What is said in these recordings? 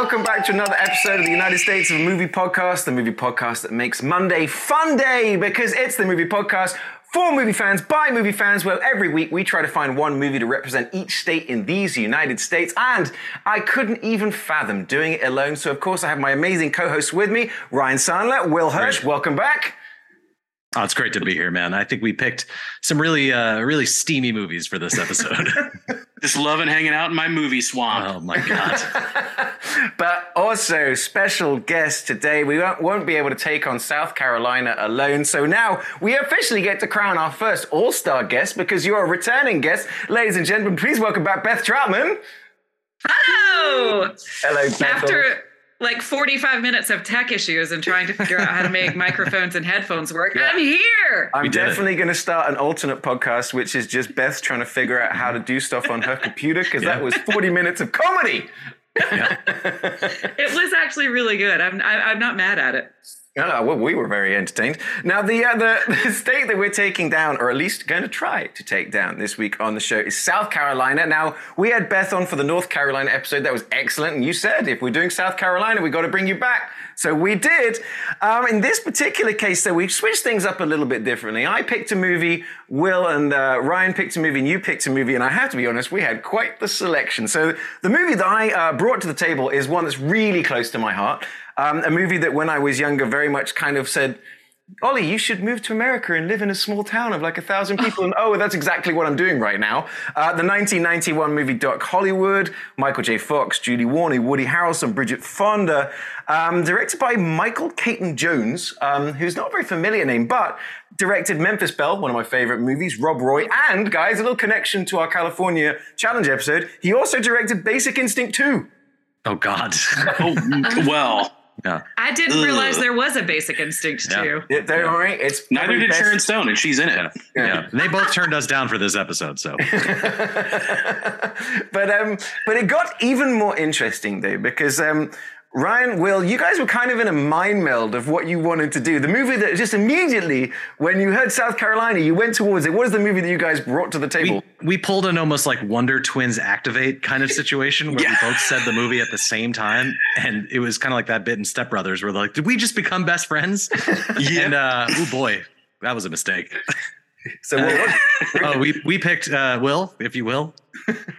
Welcome back to another episode of the United States of Movie Podcast, the movie podcast that makes Monday fun day because it's the movie podcast for movie fans by movie fans, well, every week we try to find one movie to represent each state in these United States. And I couldn't even fathom doing it alone. So, of course, I have my amazing co hosts with me Ryan Sandler, Will Hirsch, welcome back. Oh, it's great to be here, man. I think we picked some really, uh, really steamy movies for this episode. Just loving hanging out in my movie swamp. oh my god! But also, special guest today, we won't, won't be able to take on South Carolina alone. So now we officially get to crown our first all star guest because you're a returning guest. Ladies and gentlemen, please welcome back Beth Troutman. Hello! Hello, Beth. After like 45 minutes of tech issues and trying to figure out how to make microphones and headphones work, I'm here! I'm We did it. definitely going to start an alternate podcast, which is just Beth trying to figure out how to do stuff on her computer because that was 40 minutes of comedy. It was actually really good. I'm, I, I'm not mad at it. Oh, well, we were very entertained. Now, the, uh, the the state that we're taking down, or at least going to try to take down this week on the show, is South Carolina. Now, we had Beth on for the North Carolina episode. That was excellent. And you said if we're doing South Carolina, we've got to bring you back. So we did. Um, in this particular case, though, we switched things up a little bit differently. I picked a movie, Will and uh, Ryan picked a movie, and you picked a movie. And I have to be honest, we had quite the selection. So the movie that I uh, brought to the table is one that's really close to my heart. Um, a movie that when I was younger very much kind of said, Ollie, you should move to America and live in a small town of like a thousand people. And oh, that's exactly what I'm doing right now. Uh, the 1991 movie Doc Hollywood, Michael J. Fox, Julie Warner, Woody Harrelson, Bridget Fonda, um, directed by Michael Caton Jones, um, who's not a very familiar name, but directed Memphis Belle, one of my favorite movies, Rob Roy, and guys, a little connection to our California Challenge episode. He also directed Basic Instinct 2. Oh god! Oh, well, yeah, I didn't Ugh. realize there was a basic instinct Yeah. too. Yeah, don't worry, it's neither did best- Sharon Stone, and she's in it. yeah, yeah. They both turned us down for this episode. So but um, but it got even more interesting though because um, Ryan, Will, you guys were kind of in a mind meld of what you wanted to do. The movie that just immediately, when you heard South Carolina, you went towards it. What is the movie that you guys brought to the table? we we pulled an almost like Wonder Twins activate kind of situation where we both said the movie at the same time, and it was kind of like that bit in Step Brothers where they're like, "Did we just become best friends?" And uh, oh boy, that was a mistake. so what, what- Oh, we we picked uh, Will, if you will.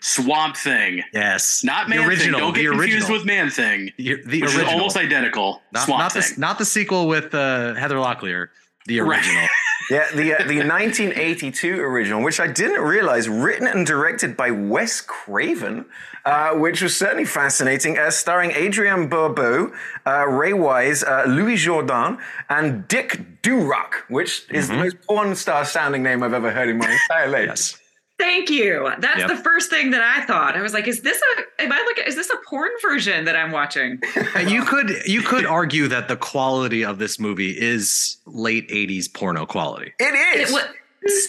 Swamp Thing, Yes, not the Man original. Thing. Don't the get confused original. with Man Thing, the, the original. almost identical. not, Swamp not Thing. the not the sequel with uh, Heather Locklear. The Right. yeah, the uh, the 1982 original, which I didn't realize, written and directed by Wes Craven, uh, which was certainly fascinating, uh, starring Adrienne Barbeau, uh, Ray Wise, uh, Louis Jourdan, and Dick Durock, which is the most porn star sounding name I've ever heard in my entire life. Yes. Thank you. That's Yep. the first thing that I thought. I was like, is this a am I looking is this a porn version that I'm watching? And you could you could argue that the quality of this movie is late 80s porno quality. It It is. was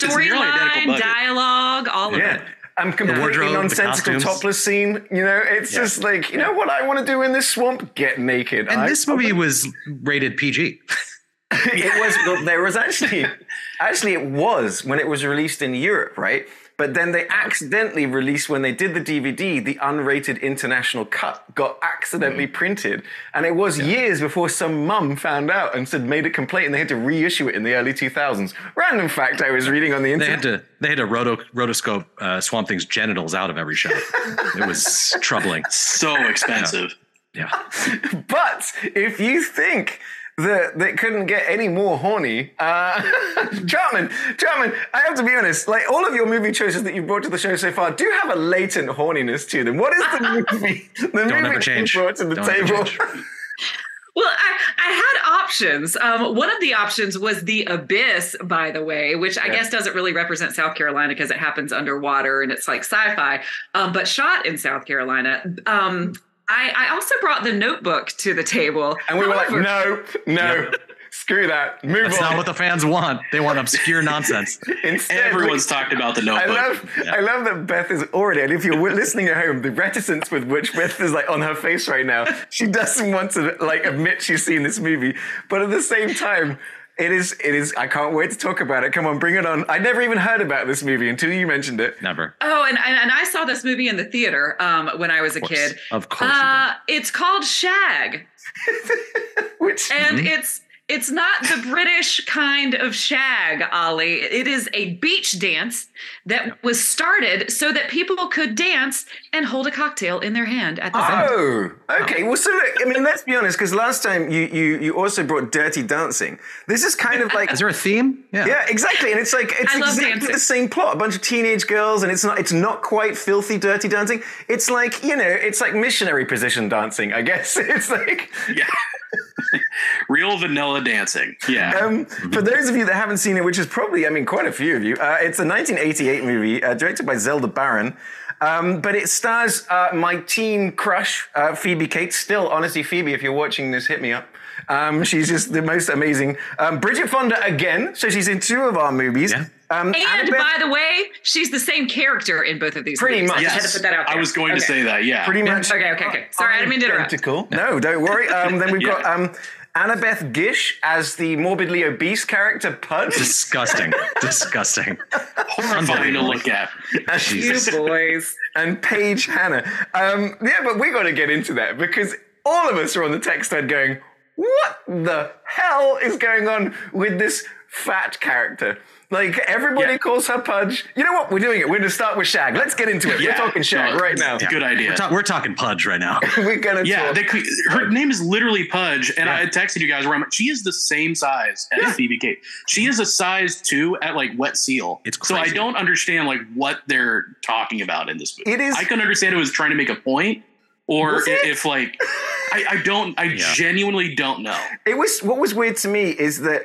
nearly storyline, dialogue, all of it. I'm completely wardrobe, the nonsensical costumes. topless scene. You know, it's Yeah. just like, you know what I want to do in this swamp? Get naked. And I- this movie was rated PG. it was well, there was actually actually it was when it was released in Europe, right? But then they accidentally released when they did the DVD, the unrated international cut got accidentally Mm. printed, and it was years before some mum found out and said made a complaint, and they had to reissue it in the early 2000s. Random fact I was reading on the internet. They had to they had to roto, rotoscope uh, Swamp Thing's genitals out of every shot. It was troubling. So expensive. Yeah. But if you think that that couldn't get any more horny. Uh, Chapman, Chapman, I have to be honest. Like all of your movie choices that you brought to the show so far do have a latent horniness to them. What is the movie? The movie ever that you change. brought to the Don't ever table. change. Well, I, I had options. Um, one of the options was the abyss, by the way, which I Yeah. guess doesn't really represent South Carolina because it happens underwater and it's like sci-fi, um, but shot in South Carolina. Um, I, I also brought the Notebook to the table, And we were like, However- no, no, screw that. Move That's on. not what the fans want. They want obscure nonsense. Instead, Everyone's talked about the notebook. I notebook. love, I love that Beth is already, and if you're listening at home, the reticence with which Beth is like on her face right now, she doesn't want to like admit she's seen this movie, but at the same time, it is, it is. I can't wait to talk about it. Come on, bring it on. I never even heard about this movie until you mentioned it. Never. Oh, and, and and I saw this movie in the theater um, when I was a Of kid. Of course you Uh, it's called Shag, Which and Mm-hmm. it's it's not the British kind of shag, Ollie. It is a beach dance that was started so that people could dance and hold a cocktail in their hand at the oh, same time. Oh, okay. Well, so look, I mean, let's be honest, because last time you, you you also brought Dirty Dancing. This is kind of like Is there a theme? Yeah. Yeah, exactly. And it's like it's I exactly dancing. the same plot. A bunch of teenage girls, and it's not it's not quite filthy, dirty dancing. It's like you know, it's like missionary position dancing. I guess it's like. Yeah. Real vanilla dancing. Yeah. Um, for those of you that haven't seen it, which is probably, I mean, quite a few of you, uh, it's a 1988 movie uh, directed by Zelda Barron. Um, but it stars uh, my teen crush, uh, Phoebe Cates. Still, honestly, Phoebe, if you're watching this, hit me up. Um, she's just the most amazing. Um, Bridget Fonda again, so she's in two of our movies. Yeah. Um, And Annabeth- by the way, she's the same character in both of these. Pretty movies. much. I just had to put that out there. I was going to say that. Yeah. pretty much. Okay, okay, okay. Sorry, I didn't mean to interrupt. Identical. No, don't worry. Um, then we've Yeah. got um, Annabeth Gish as the morbidly obese character Pudge. Disgusting. Disgusting. Horrifying to look at. You boys. and Paige Hannah. Um, yeah, but we got to get into that because all of us are on the text thread going, "What the hell is going on with this fat character?" Like everybody Yeah. calls her Pudge. You know what? We're doing it. We're going to start with Shag. Let's get into it. We're talking Shag No, right now. Good idea. We're, ta- we're talking Pudge right now. We're going to Yeah, talk. they, her name is literally Pudge, and I texted you guys where I'm. She is the same size as Yeah. Phoebe Cates. She is a size two at like Wet Seal. It's crazy. so I don't understand like what they're talking about in this movie. It is- I can understand it was trying to make a point, or Was i- it? if like I, I don't. I Yeah. genuinely don't know. It was what was weird to me is that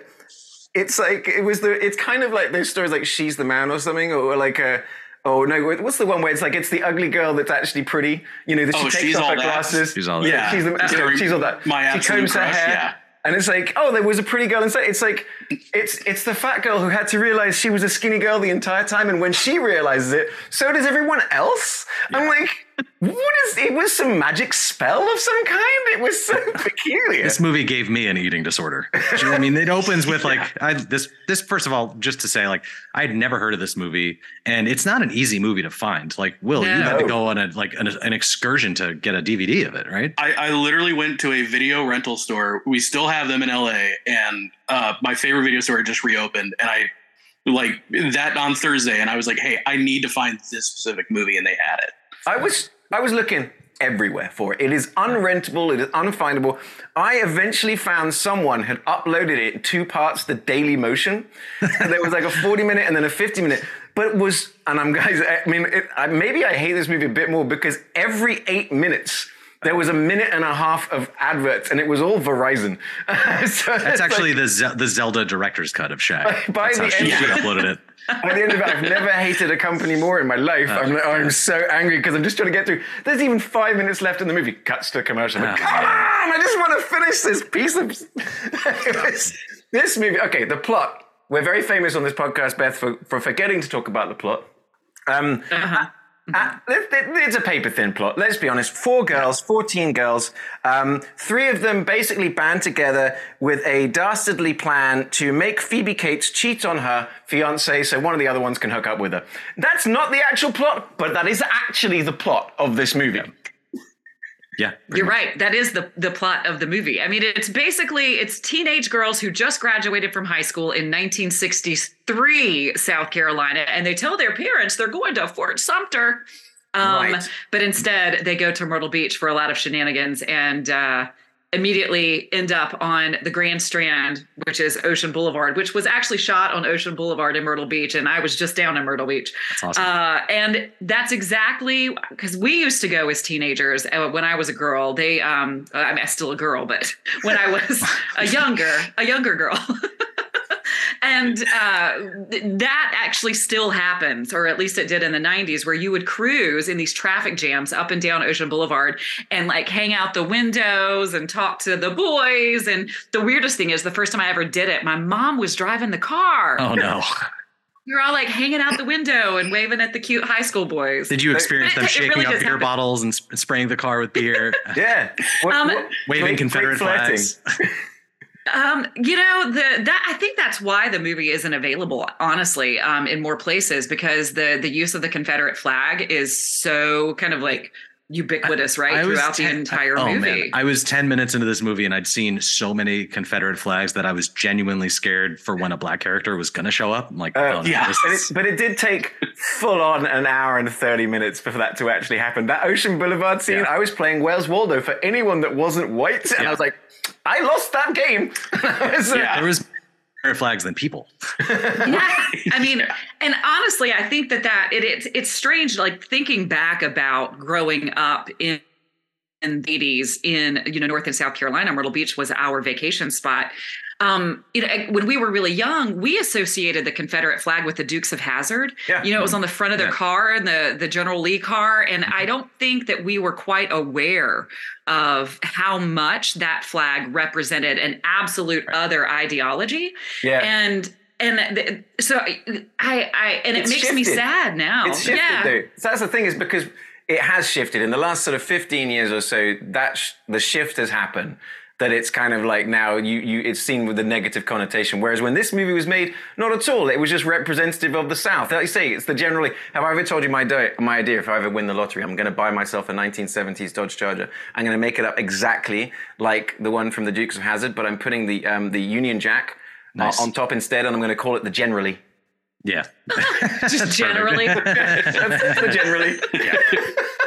it's like it was the it's kind of like those stories like she's the man or something or like a oh no what's the one where it's like it's the ugly girl that's actually pretty you know that she Oh, takes she's off all her that. glasses She's all that. yeah she's the That's you she's all that my she absolute combs her hair yeah. and it's like oh there was a pretty girl inside it's like it's it's the fat girl who had to realize she was a skinny girl the entire time and when she realizes it so does everyone else I'm like what is it was some magic spell of some kind it was so peculiar This movie gave me an eating disorder. Do you know what I mean, it opens with like I, this. This first of all, just to say, like I had never heard of this movie, and it's not an easy movie to find. Like, Will, you had to go on a like an, an excursion to get a DVD of it, right? I, I literally went to a video rental store. We still have them in LA, and uh, my favorite video store just reopened. And I like that on Thursday, and I was like, "Hey, I need to find this specific movie," and they had it. I was I was looking everywhere for it. It is unrentable. It is unfindable. I eventually found someone had uploaded it in two parts, the Daily Motion. there was like a 40 minute and then a 50 minute. But it was, and I'm guys. I mean, it, I, maybe I hate this movie a bit more because every eight minutes. There was a minute and a half of adverts, and it was all Verizon. so That's actually the Ze- the Zelda director's cut of Shag. By- by the she, end- she uploaded it. At the end of it, I've never hated a company more in my life. I'm, like, I'm so angry because I'm just trying to get through. There's even five minutes left in the movie. Cuts to a commercial. I'm like, Oh, Come man. on! I just want to finish this piece of. Was- this movie. Okay, the plot. We're very famous on this podcast, Beth, for, for forgetting to talk about the plot. Um, Uh-huh. Uh, it- it- it's a paper thin plot. Let's be honest. Four girls, 14 girls. Um, three of them basically band together with a dastardly plan to make Phoebe Cates cheat on her fiance so one of the other ones can hook up with her. That's not the actual plot, but that is actually the plot of this movie. Yeah, You're much. right. That is the the plot of the movie. I mean, it's basically it's teenage girls who just graduated from high school in 1963, South Carolina, and they tell their parents they're going to Fort Sumter. Um, Right. But instead, they go to Myrtle Beach for a lot of shenanigans, and uh, immediately end up on the Grand Strand, which is Ocean Boulevard, which was actually shot on Ocean Boulevard in Myrtle Beach, and I was just down in Myrtle Beach. That's awesome. Uh, and that's exactly because we used to go as teenagers uh, when I was a girl. They, um, I'm still a girl, but when I was a younger, a younger girl. and uh, th- that actually still happens, or at least it did in the 90s, where you would cruise in these traffic jams up and down Ocean Boulevard and like hang out the windows and talk to the boys. And the weirdest thing is, the first time I ever did it, my mom was driving the car. oh no! We were all like hanging out the window and waving at the cute high school boys. Did you experience them It- it shaking really up beer happen. bottles and sp- spraying the car with beer, Yeah. What- Um, what- waving great- Confederate great flags? Um, you know, the that I think that's why the movie isn't available, honestly, um, in more places because the the use of the Confederate flag is so kind of like ubiquitous, right, I was throughout the 10 entire oh, movie. Man. I was 10 minutes into this movie and I'd seen so many Confederate flags that I was genuinely scared for when a black character was going to show up. I'm like, Uh, oh, no, yeah. But it, but it did take full on an hour and 30 minutes for that to actually happen. That Ocean Boulevard scene, Yeah. I was playing Where's Waldo for anyone that wasn't white. And Yeah. I was like, I lost that game. I Yeah. there was more flags than people. yeah i mean and honestly i think that that it, it's it's strange like thinking back about growing up in in the 80s in you know north and south carolina myrtle beach was our vacation spot um you know when we were really young we associated the confederate flag with the dukes of hazzard Yeah. you know it was on the front of their Yeah. car and the the general lee car and i don't think that we were quite aware of how much that flag represented an absolute other ideology yeah. and and th- so I, I and it It's makes me sad now. It's shifted yeah. though. So that's the thing is because it has shifted in the last sort of 15 years or so. That sh- the shift has happened. That it's kind of like now you you it's seen with a negative connotation. Whereas when this movie was made, not at all. It was just representative of the South. Like you say, it's the generally. Have I ever told you my di- my idea? If I ever win the lottery, I'm going to buy myself a 1970s Dodge Charger. I'm going to make it up exactly like the one from the Dukes of Hazzard, but I'm putting the um, the Union Jack. uh, Nice. on top instead, and I'm going to call it the Generally. Yeah. Just generally, That's the Generally.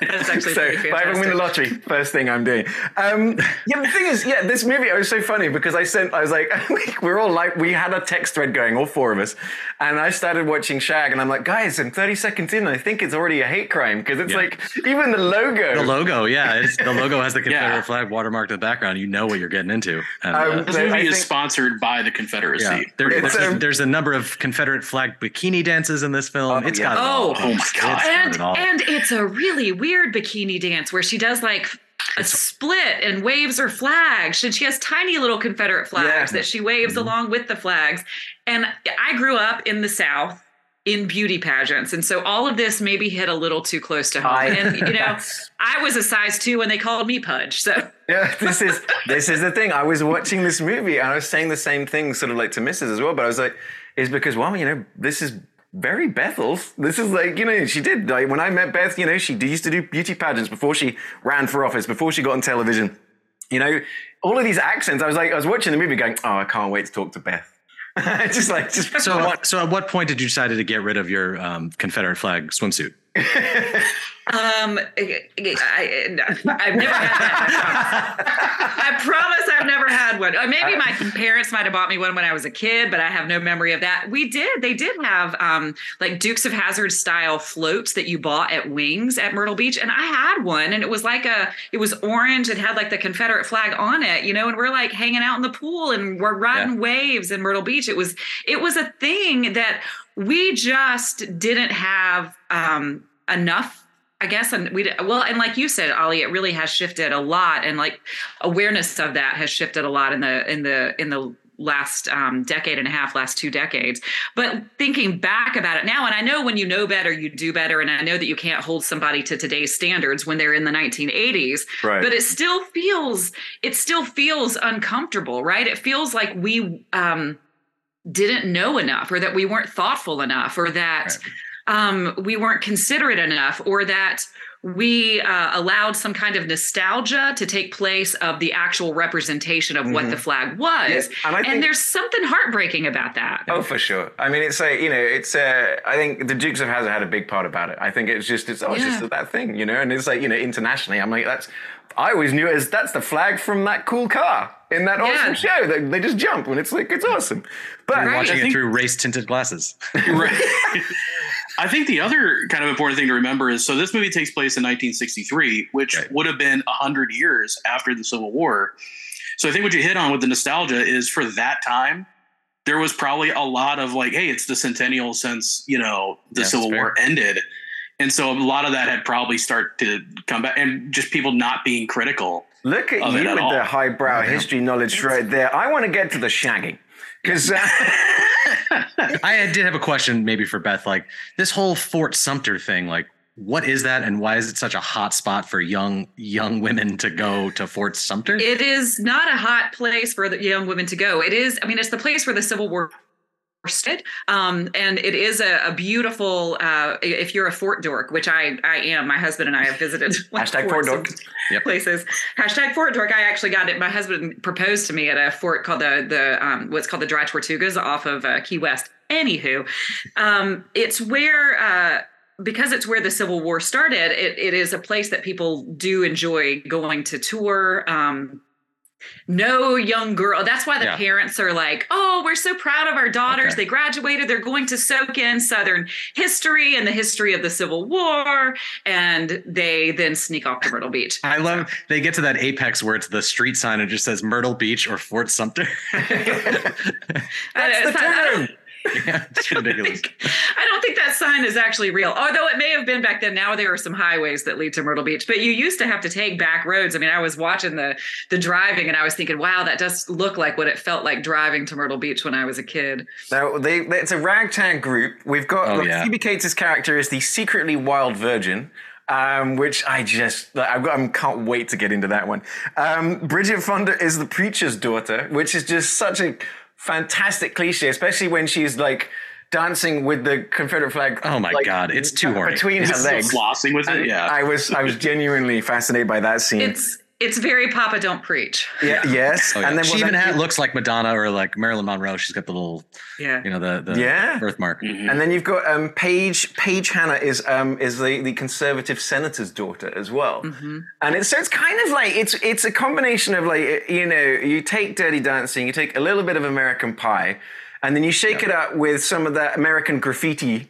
that's actually so pretty if I ever win the lottery, first thing I'm doing. Um, yeah, the thing is, yeah, this movie it was so funny because I sent, I was like, we're all like, we had a text thread going, all four of us, and I started watching Shag, and I'm like, guys, I'm 30 seconds in, I think it's already a hate crime because it's Yeah. like even the logo. The logo, yeah. It's, the logo has the Confederate Yeah. flag watermarked in the background. You know what you're getting into. And, Um, uh, This movie I is think- sponsored by the Confederacy. yeah, there- It's, there's, a, um, there's a number of Confederate flag bikini dances in this film. Oh, it's yeah. got it all. Oh. Oh my God. got and it all. and it's a really weird bikini dance where she does like a split and waves her flags and she has tiny little confederate flags Yeah. that she waves Mm-hmm. along with the flags and i grew up in the south in beauty pageants and so all of this maybe hit a little too close to home I- and you know i was a size two when they called me pudge so Yeah, this is this is the thing. I was watching this movie and I was saying the same thing, sort of like to Mrs. as well. But I was like, is because well, you know, this is very Bethel's. This is like you know, she did like when I met Beth. You know, she used to do beauty pageants before she ran for office, before she got on television. You know, all of these accents. I was like, I was watching the movie, going, oh, I can't wait to talk to Beth. just like just So, so at what point did you decide to get rid of your um, Confederate flag swimsuit? Um, I, have never had that. I promise I've never had one. Uh, Maybe my parents might have bought me one when I was a kid, but I have no memory of that. We did. They did have um, like Dukes of Hazzard style floats that you bought at Wings at Myrtle Beach, and I had one, and it was like a, it was orange. It had like the Confederate flag on it, you know, and we're like hanging out in the pool and we're riding waves in Myrtle Beach. It was, it was a thing that we just didn't have um, enough I guess, and we well, and like you said, Ollie, it really has shifted a lot, and like awareness of that has shifted a lot in the in the in the last um, decade and a half, last two decades. But thinking back about it now, and I know when you know better, you do better, and I know that you can't hold somebody to today's standards when they're in the 1980s. Right. But it still feels it still feels uncomfortable, right? It feels like we um, didn't know enough, or that we weren't thoughtful enough, or that. um, we weren't considerate enough or that we uh, allowed some kind of nostalgia to take place of the actual representation of what the flag was. Yes, and I think- there's something heartbreaking about that. Oh, for sure. I mean, it's a you know, it's uh, I think the Dukes of Hazzard had a big part about it. I think it's just it's oh, it's just that thing, you know, and it's like you know, internationally, I'm like that's. I always knew it as that's the flag from that cool car in that Yeah. awesome show. They, they just jump when it's like it's awesome. But Right. Watching I it through race tinted glasses. Right. I think the other kind of important thing to remember is so this movie takes place in 1963, which Right. would have been 100 years after the Civil War. So I think what you hit on with the nostalgia is for that time, there was probably a lot of like, hey, it's the centennial since, you know, the Yeah, Civil. War ended. And so a lot of that had probably start to come back and just people not being critical. look at of it you at with all. the highbrow history knowledge right there. I want to get to the shagging because uh, I did have a question maybe for Beth. Like this whole Fort Sumter thing, like what is that and why is it such a hot spot for young young women to go to Fort Sumter? It is not a hot place for the young women to go. It is, I mean, it's the place where the Civil War started. Um, and it is a, a beautiful, uh, if you're a Fort Dork, which I, I am, my husband and I have visited like, Hashtag Fort Dork. Yep. places. Hashtag Fort Dork. I actually got it. My husband proposed to me at a fort called the, the um, what's called the Dry Tortugas off of uh, Key West. Anywho, um, it's where, uh, because it's where the Civil War started, it, it is a place that people do enjoy going to tour. Um, no young girl. That's why the Yeah. parents are like, "Oh, we're so proud of our daughters. Okay. They graduated. They're going to soak in Southern history and the history of the Civil War." And they then sneak off to Myrtle Beach. I love they get to that apex where it's the street sign and just says Myrtle Beach or Fort Sumter. that's the term. yeah, it's ridiculous. I don't think that sign is actually real, although it may have been back then. Now there are some highways that lead to Myrtle Beach, but you used to have to take back roads. I mean, I was watching the the driving, and I was thinking, wow, that does look like what it felt like driving to Myrtle Beach when I was a kid. Now, they, it's a ragtag group. We've got Oh, like, yeah. Phoebe Cates' character is the secretly wild virgin, um, which I just I've I can't wait to get into that one. Um, Bridget Fonda is the preacher's daughter, which is just such a fantastic cliche, especially when she's like dancing with the Confederate flag. Oh my like, God, it's too horny. between her legs. flossing with it. And Yeah. I was I was genuinely fascinated by that scene. It's it's very Papa Don't Preach. yeah, yes, Oh, yeah. and then she well, even then had, you- looks like Madonna or like Marilyn Monroe. She's got the little, Yeah. you know, the, the Yeah. birthmark. And then you've got um, Paige. Paige Hannah is um, is the, the conservative senator's daughter as well. And it's so it's kind of like it's it's a combination of like you know you take Dirty Dancing, you take a little bit of American Pie, and then you shake it up with some of that American graffiti,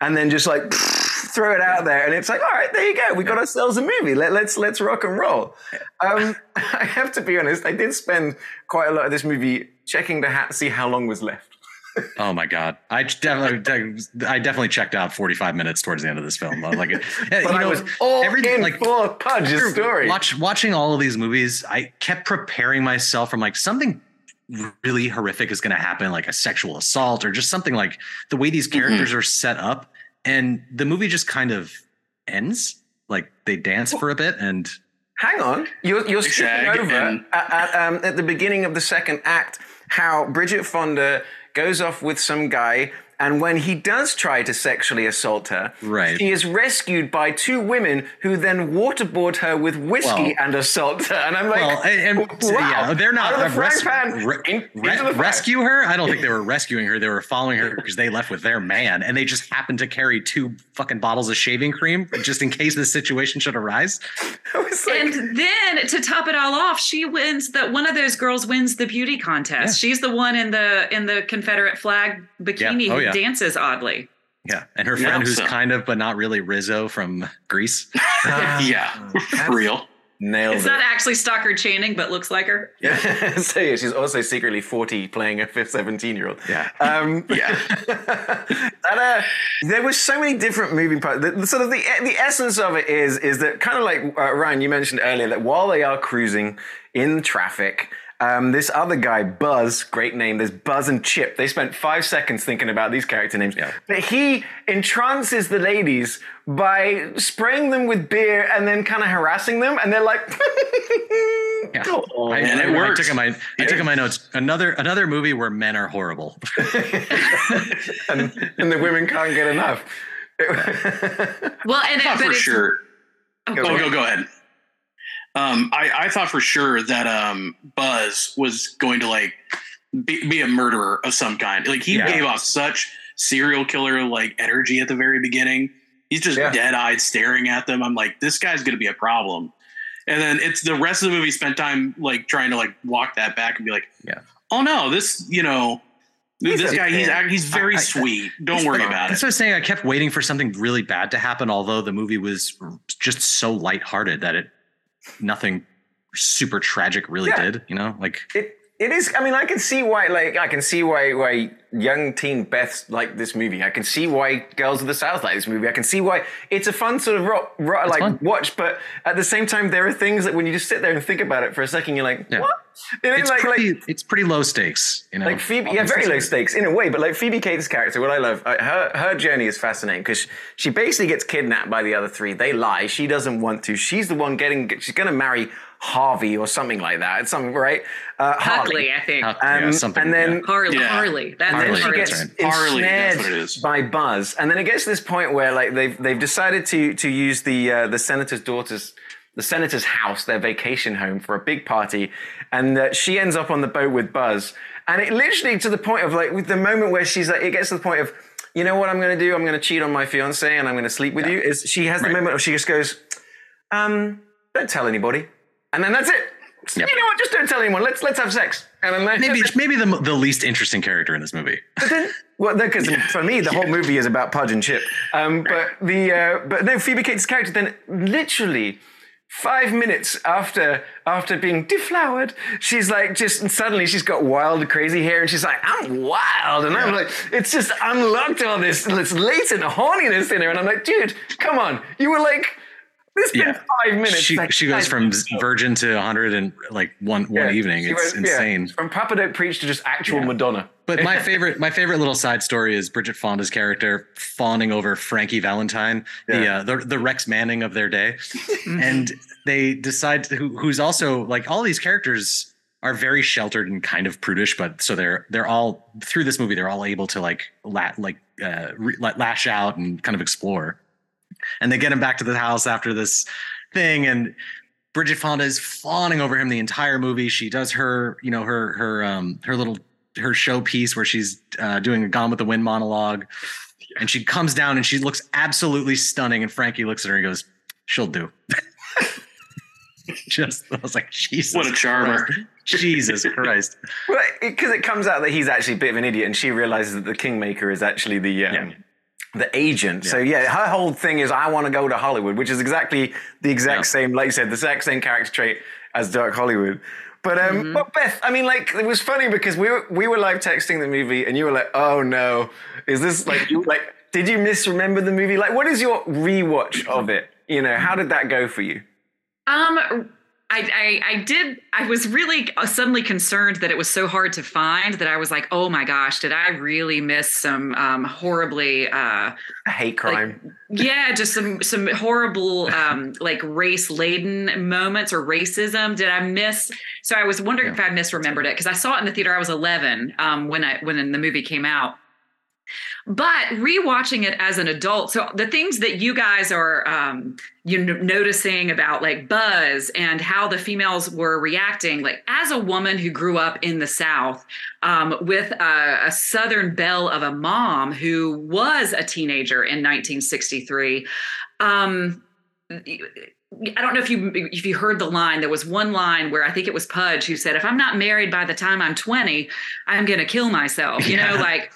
and then just like throw it out there, and it's like all right, there you go, we got ourselves a movie. Let, let's let's rock and roll. Um, I have to be honest, I did spend quite a lot of this movie checking to ha- see how long was left. Oh my god, I definitely, I definitely checked out 45 minutes towards the end of this film. Like, it, But you I know, was all everything in like for Pudge's story. Watch, watching all of these movies, I kept preparing myself from like something really horrific is going to happen, like a sexual assault or just something like the way these characters are set up, and the movie just kind of ends. Like they dance for a bit, and Hang on, you're, you're skipping over and- at, at, um, at the beginning of the second act how Bridget Fonda goes off with some guy, and when he does try to sexually assault her, Right. she is rescued by two women who then waterboard her with whiskey Well- and assault her. And I'm like, well, and, and wow, yeah, they're not out of the res- pan re- in- re- the rescue her. I don't think they were rescuing her. They were following her because they left with their man, and they just happened to carry two fucking bottles of shaving cream just in case this situation should arise. Like, And then to top it all off, she wins that one of those girls wins the beauty contest. She's the one in the in the Confederate flag bikini Yeah. Oh, who yeah. dances oddly. Yeah, and her Yeah, friend who's so- kind of but not really Rizzo from Grease. yeah. For real. nailed It's it. not actually Stockard Channing, but looks like her. Yeah. so yeah, she's also secretly 40 playing a 17 year old. Yeah. Um, Yeah. that, uh, there were so many different moving parts. The, the sort of the the essence of it is is that kind of like uh, Ryan you mentioned earlier that while they are cruising in traffic. Um, this other guy, Buzz, great name. There's Buzz and Chip. They spent five seconds thinking about these character names. Yeah. But he entrances the ladies by spraying them with beer and then kind of harassing them. And they're like, Yeah. "Oh." I, and it I, I works. took in my I took in my notes another another movie where men are horrible. and, and the women can't get enough. Well, and I thought but for it's, sure. Oh, Go Oh, go go ahead. Um, I, I thought for sure that um, Buzz was going to like be, be a murderer of some kind. Like he Yeah. gave off such serial killer like energy at the very beginning. He's just Yeah. dead eyed staring at them. I'm like, this guy's going to be a problem. And then it's the rest of the movie spent time like trying to like walk that back and be like, Yeah. oh no, this you know, He's this guy he's he's very I- I- sweet. Don't worry about That's it. what I was saying. I kept waiting for something really bad to happen, although the movie was just so lighthearted that it nothing super tragic really Yeah. did. You know, like It it is. I mean, I can see why. Like, I can see why why young teen Beths like this movie. I can see why girls of the South like this movie. I can see why it's a fun sort of ro- ro- like fun. watch. But at the same time, there are things that when you just sit there and think about it for a second, you're like, Yeah. what? It's like, pretty. like it's pretty low stakes. You know, like Phoebe, yeah, very low stakes in a way. But like Phoebe Cates' character, what I love, uh, her her journey is fascinating because she basically gets kidnapped by the other three. They lie. She doesn't want to. She's the one getting. She's going to marry Harvey or something like that. It's something right. Uh, Harley. Huckley, I think. Um, yeah, something. and then yeah. Harley, Yeah. Harley. That's and then Harley, she gets that's right. Harley, that's what it is. by Buzz, and then it gets to this point where like they've they've decided to to use the uh, the senator's daughter's the senator's house, their vacation home, for a big party, and uh, she ends up on the boat with Buzz, and it literally to the point of like with the moment where she's like, it gets to the point of. You know what I'm going to do? I'm going to cheat on my fiance and I'm going to sleep with you. Is she has the Right. moment where she just goes, um, don't tell anybody, and then that's it. Yep. You know what? Just don't tell anyone. Let's let's have sex. And then that- maybe maybe the the least interesting character in this movie. but then, well, because for me, the whole movie is about Pudge and Chip. Um, but the uh, but no, Phoebe Cates' character then literally five minutes after after being deflowered, she's like just suddenly she's got wild, crazy hair, and she's like, I'm wild, and I'm like, it's just unlocked all this this latent horniness in her, and I'm like, dude, come on, you were like. This been Yeah. five minutes. She Like, she goes guys, from virgin to 100 in like one one yeah, evening. she It's went- yeah, insane. from Papa Don't Preach to just actual Madonna. But my favorite, my favorite little side story is Bridget Fonda's character fawning over Frankie Valentine, the uh, the the Rex Manning of their day, and they decide to, who, who's also like all these characters are very sheltered and kind of prudish, but so they're they're all through this movie they're all able to like la- like uh, re- like lash out and kind of explore, and they get him back to the house after this thing and. Bridget Fonda is fawning over him the entire movie. She does her, you know, her her um her little her showpiece where she's uh, doing a Gone with the Wind monologue, and she comes down and she looks absolutely stunning. And Frankie looks at her and goes, "She'll do." Just I was like, Jesus, What a charmer. Christ. Jesus Christ! Well, because it, comes out that he's actually a bit of an idiot, and she realizes that the kingmaker is actually the um, Yeah. The agent. So yeah, her whole thing is I want to go to Hollywood, which is exactly the exact Yeah. same, like you said, the exact same character trait as Doc Hollywood. But um, Mm-hmm. but Beth, I mean, like it was funny because we were we were live texting the movie, and you were like, "Oh no, is this like you like? Did you misremember the movie? Like, what is your rewatch of it? You know, how did that go for you? Um, I, I I did. I was really uh, suddenly concerned that it was so hard to find that I was like, oh my gosh, did I really miss some um, horribly? Uh, hate crime. yeah, just some some horrible um, like race laden moments or racism. Did I miss? So I was wondering if I misremembered it because I saw it in the theater. I was 11 um, when I when the movie came out. But rewatching it as an adult, so the things that you guys are um, you know, noticing about like Buzz and how the females were reacting, like as a woman who grew up in the South um, with a, a Southern belle of a mom who was a teenager in 1963. Um, I don't know if you if you heard the line. There was one line where I think it was Pudge who said, "If I'm not married by the time I'm 20, I'm going to kill myself." You know, like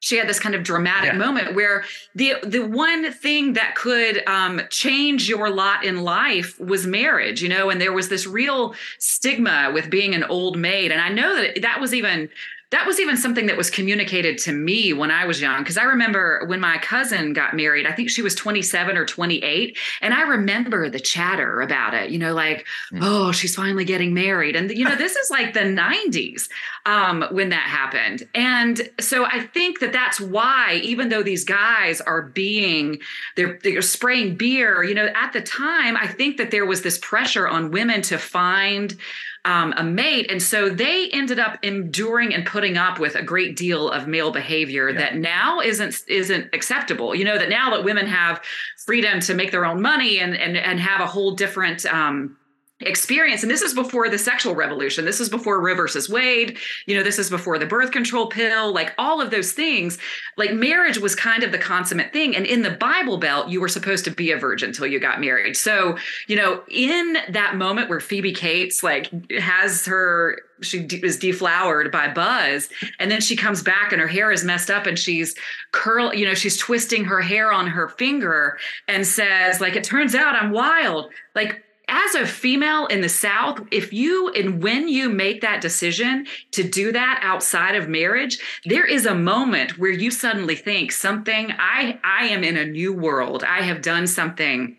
she had this kind of dramatic Yeah. moment where the the one thing that could um, change your lot in life was marriage. You know, and there was this real stigma with being an old maid, and I know that that was even that was even something that was communicated to me when I was young. Because I remember when my cousin got married, I think she was 27 or 28. And I remember the chatter about it, you know, like, oh, she's finally getting married. And, you know, this is like the 90s um, when that happened. And so I think that that's why, even though these guys are being, they're, they're spraying beer, you know, at the time, I think that there was this pressure on women to find um, a mate. And so they ended up enduring and putting up with a great deal of male behavior Yeah. that now isn't isn't acceptable. You know that now that women have freedom to make their own money and and and have a whole different um, experience. And this is before the sexual revolution. This is before roe versus wade. You know this is before the birth control pill like all of those things. Like marriage was kind of the consummate thing. And in the bible belt you were supposed to be a virgin until you got married. So you know in that moment where phoebe cates like has her she is deflowered by buzz and then she comes back and her hair is messed up and she's curl you know she's twisting her hair on her finger and says like it turns out i'm wild. Like as a female in the south if you and when you make that decision to do that outside of marriage there is a moment where you suddenly think something i i am in a new world i have done something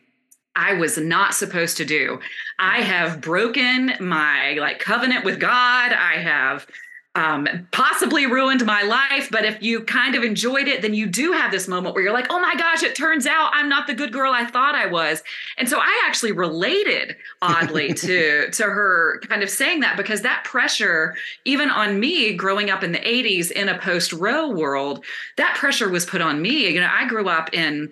I was not supposed to do. I have broken my like covenant with God. I have um, possibly ruined my life. But if you kind of enjoyed it, then you do have this moment where you're like, oh my gosh, it turns out I'm not the good girl I thought I was. And so I actually related oddly to to her kind of saying that because that pressure, even on me growing up in the 80s in a post Roe world, that pressure was put on me. You know, I grew up in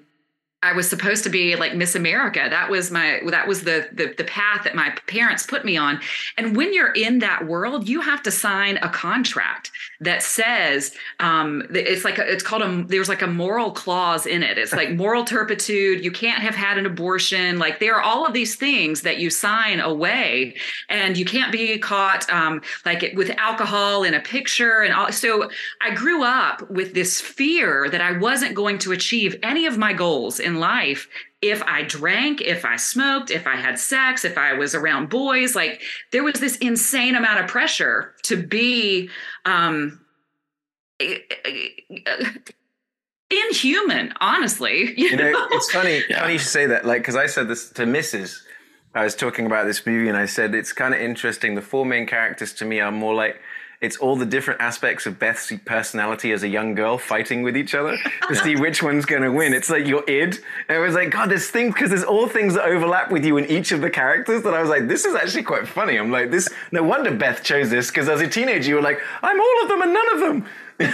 I was supposed to be like Miss America. That was my that was the, the the path that my parents put me on. And when you're in that world, you have to sign a contract that says um, it's like a, it's called a there's like a moral clause in it. It's like moral turpitude. You can't have had an abortion. Like there are all of these things that you sign away, and you can't be caught um, like it, with alcohol in a picture and all. So I grew up with this fear that I wasn't going to achieve any of my goals in life if I drank, if I smoked, if I had sex, if I was around boys. Like there was this insane amount of pressure to be um, inhuman, honestly. You, You know, it's funny. Yeah. Funny you say that. Like, because I said this to Mrs. I was talking about this movie, and I said it's kind of interesting. The four main characters to me are more like it's all the different aspects of Beth's personality as a young girl fighting with each other to see which one's going to win. It's like your id. And it was like, God, there's things because there's all things that overlap with you in each of the characters that I was like, this is actually quite funny. I'm like, this. No wonder Beth chose this because as a teenager, you were like, I'm all of them and none of them.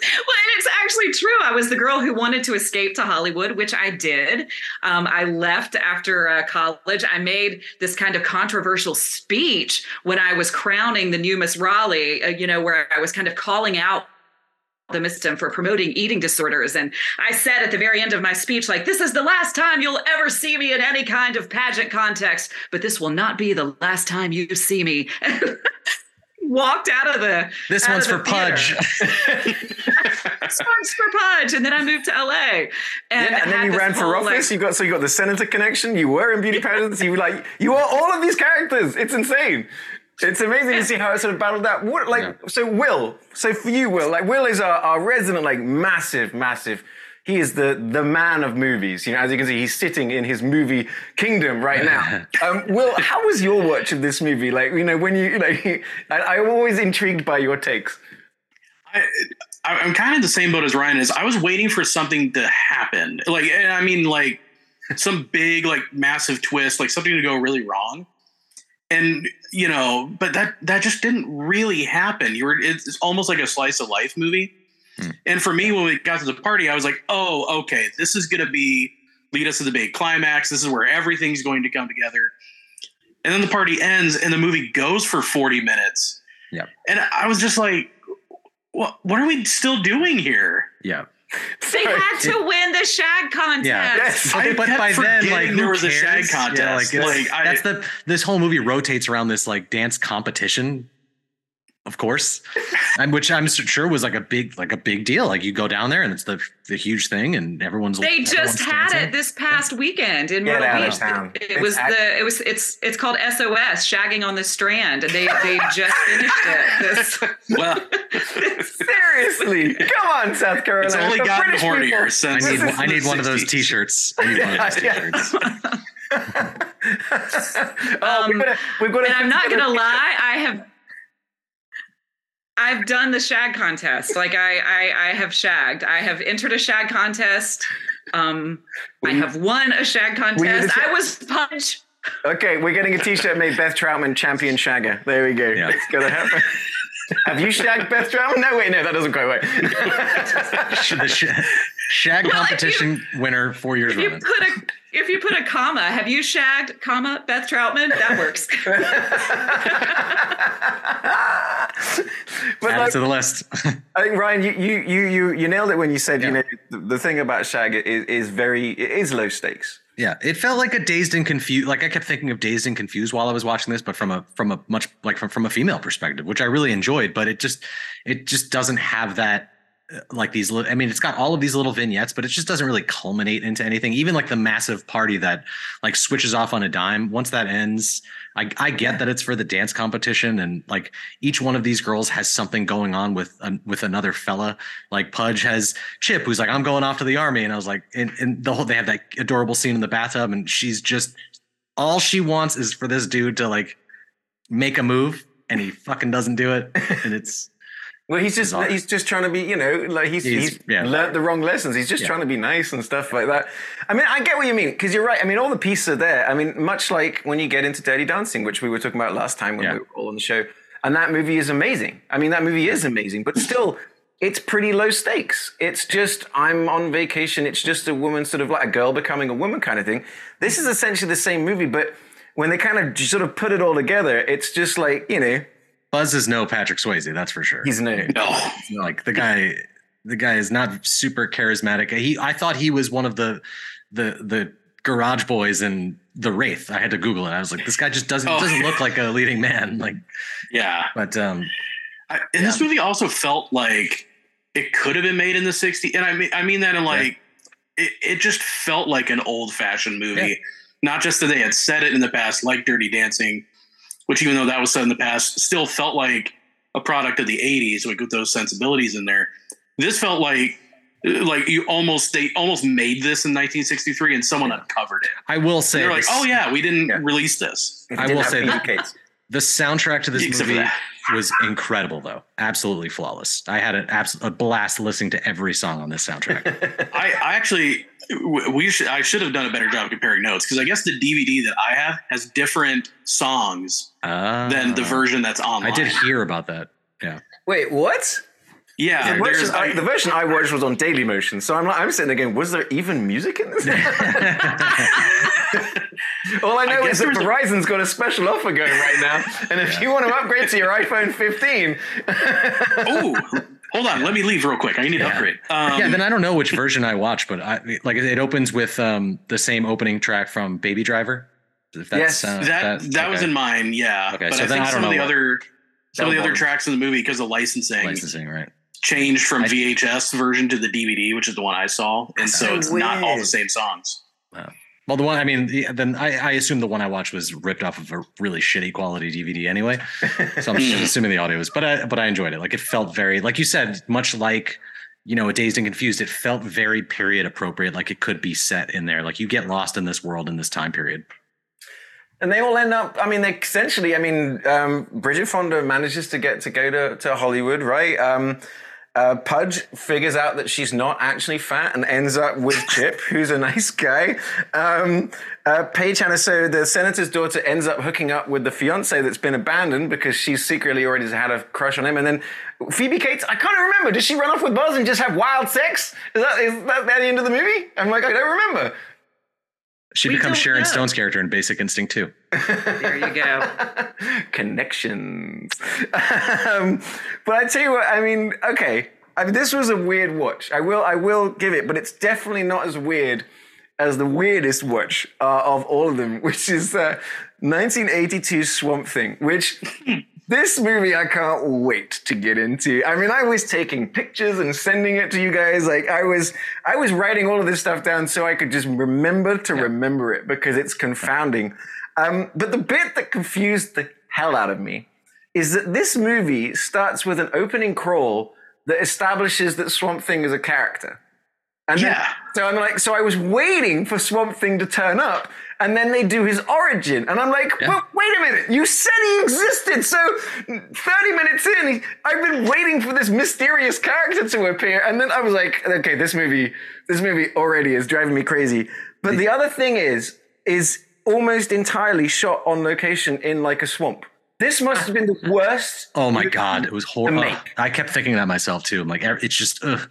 Well, and it's actually true. I was the girl who wanted to escape to Hollywood, which I did. Um, I left after uh, college. I made this kind of controversial speech when I was crowning the new Miss Raleigh, uh, you know, where I was kind of calling out the system for promoting eating disorders. And I said at the very end of my speech, like, this is the last time you'll ever see me in any kind of pageant context, but this will not be the last time you see me. Walked out of the This one's of for theater. Pudge. this one's for Pudge, and then I moved to LA. And, Yeah, and then you ran for office. like- you got so you got the senator connection. You were in beauty pageants. You were like you are all of these characters. It's insane. It's amazing to see how it sort of battled that. What like so Will? So for you, Will, like Will is our, our resident like massive, massive. He is the the man of movies. You know, as you can see, he's sitting in his movie kingdom right now. Um, Will, how was your watch of this movie? Like, you know, when you you know, I, I'm always intrigued by your takes. I, I- I'm kind of the same boat as Ryan is. I was waiting for something to happen. Like, and I mean, like some big, like massive twist, like something to go really wrong. And you know, but that that just didn't really happen. You were it's almost like a slice of life movie. Hmm. And for me, when we got to the party, I was like, oh, okay, this is gonna be lead us to the big climax. This is where everything's going to come together. And then the party ends, and the movie goes for 40 minutes. Yep. And I was just like, what what are we still doing here? Yeah. They had to win the shag contest. Yeah. Yes. I but by then, like, there who was a shag contest. Yeah, like, Like, I- that's the this whole movie rotates around this like dance competition, of course, and which I'm sure was like a big like a big deal. Like you go down there and it's the the huge thing, and everyone's like, They everyone's just had dancing. it this past weekend in Get Myrtle out of Beach. town. It, It's was act- the it was it's it's called SOS Shagging on the Strand, and they they just finished it. This, well, Seriously, come on, South Carolina. it's only The gotten British hornier people- I need I need the one of those T-shirts. I need one of those Yeah. T-shirts. oh, we've got to, we've got to and I'm not gonna lie, I have I've done the shag contest. Like I I, I have shagged. I have entered a shag contest. Um, I have won a shag Were you the contest. sha- I was punch. Okay, we're getting a T-shirt made. Beth Troutman, champion shagger. There we go. Yeah. It's gonna happen. Have you shagged Beth Troutman? No, wait, no, that doesn't quite work. Sh- the sh- shag Well, if competition winner four years If you running. put a if you put a comma, have you shagged comma Beth Troutman? That works. but Add like, it to the list. I think Ryan, you you you you you nailed it when you said you know the, the thing about shag is, is very it is low stakes. Yeah, it felt like a dazed and confused. Like I kept thinking of dazed and confused while I was watching this, but from a from a much like from from a female perspective, which I really enjoyed. But it just it just doesn't have that like these. Little, I mean, it's got all of these little vignettes, but it just doesn't really culminate into anything. Even like the massive party that like switches off on a dime. Once that ends, I I get that it's for the dance competition, and like each one of these girls has something going on with um, with another fella. Like Pudge has Chip, who's like, I'm going off to the army, and I was like, and, and the whole they have that adorable scene in the bathtub, and she's just all she wants is for this dude to like make a move, and he fucking doesn't do it, and it's Well, he's just he's just trying to be you know like he's He's- he's, yeah. learned the wrong lessons. He's just Yeah. trying to be nice and stuff like that. I mean, I get what you mean because you're right. I mean, all the pieces are there. I mean, much like when you get into Dirty Dancing, which we were talking about last time when Yeah. we were all on the show, and that movie is amazing. I mean, that movie is amazing, but still. It's pretty low stakes. It's just I'm on vacation. It's just a woman, sort of like a girl becoming a woman kind of thing. This is essentially the same movie, but when they kind of sort of put it all together, it's just like you know Buzz is no Patrick Swayze, that's for sure. he's new. No. like the guy the guy is not super charismatic he i thought he was one of the the the garage boys in the wraith i had to google it i was like this guy just doesn't Oh. doesn't look like a leading man like Yeah. but um I, and this movie also felt like it could have been made in the 60s. And I mean, I mean that in like, it, it just felt like an old fashioned movie. Yeah. Not just that they had said it in the past, like Dirty Dancing, which even though that was said in the past, still felt like a product of the 80s, like with those sensibilities in there. This felt like, like you almost they almost made this in 1963 and someone uncovered it. i will say They're like, oh yeah, we didn't Yeah. release this. I didn't will say that- Cates. the soundtrack to this Except movie was incredible though absolutely flawless i had an abs- a blast listening to every song on this soundtrack I, I actually w- we should I should have done a better job comparing notes because I guess the DVD that I have has different songs than the Ah. version that's online. i did hear about that yeah Wait, what? Yeah, the, version I, I- the version I watched was on Daily Motion, so I'm like, I'm sitting there going, was there even music in this? All I know I is that there was a- Verizon's got a special offer going right now, and if you want to upgrade to your iPhone 15, oh, hold on, let me leave real quick. I need to upgrade. Um, yeah, then I don't know which version I watched, but I like it opens with um the same opening track from Baby Driver. If Yes, uh, that that, was in mine. Yeah, Okay, but so I then think I some don't of the know other some of the other tracks in the movie because of licensing licensing, right? changed from I- VHS version to the DVD, which is the one I saw, and so so it's not all the same songs. Well, the one I mean, the, then I, I assume the one I watched was ripped off of a really shitty quality DVD anyway. So I'm just assuming the audio was, but I but I enjoyed it. Like it felt very, like you said, much like you know, a dazed and confused. It felt very period appropriate. Like it could be set in there. Like you get lost in this world in this time period. and they all end up. I mean, they essentially. I mean, um, Bridget Fonda manages to get to go to, to Hollywood, right? Um, uh, Pudge figures out that she's not actually fat and ends up with Chip, who's a nice guy. Um, uh, Page Hannah, so the senator's daughter ends up hooking up with the fiance that's been abandoned because she's secretly already had a crush on him. And then Phoebe Cates, I can't remember. Did she run off with Buzz and just have wild sex? Is that, is that the end of the movie? I'm like, I don't remember. She We becomes Sharon know. Stone's character in Basic Instinct too. There you go. connections. um, but I tell you what, I mean, okay, I mean, this was a weird watch. I will, I will give it, but it's definitely not as weird as the weirdest watch uh, of all of them, which is uh, 1982 Swamp Thing, which. This movie I can't wait to get into. I mean, I was taking pictures and sending it to you guys. Like I was, I was writing all of this stuff down so I could just remember to remember it because it's confounding. Um, but the bit that confused the hell out of me is that this movie starts with an opening crawl that establishes that Swamp Thing is a character. And then- Yeah. so I'm like, so I was waiting for Swamp Thing to turn up, and then they do his origin, and I'm like, well, wait a minute, you said he existed. So 30 minutes in, I've been waiting for this mysterious character to appear, and then I was like, okay, this movie, this movie already is driving me crazy. But the other thing is, is almost entirely shot on location in like a swamp. This must have been the worst. Oh my god, it was horrible. I kept thinking that myself too. I'm like, er- it's just, ugh.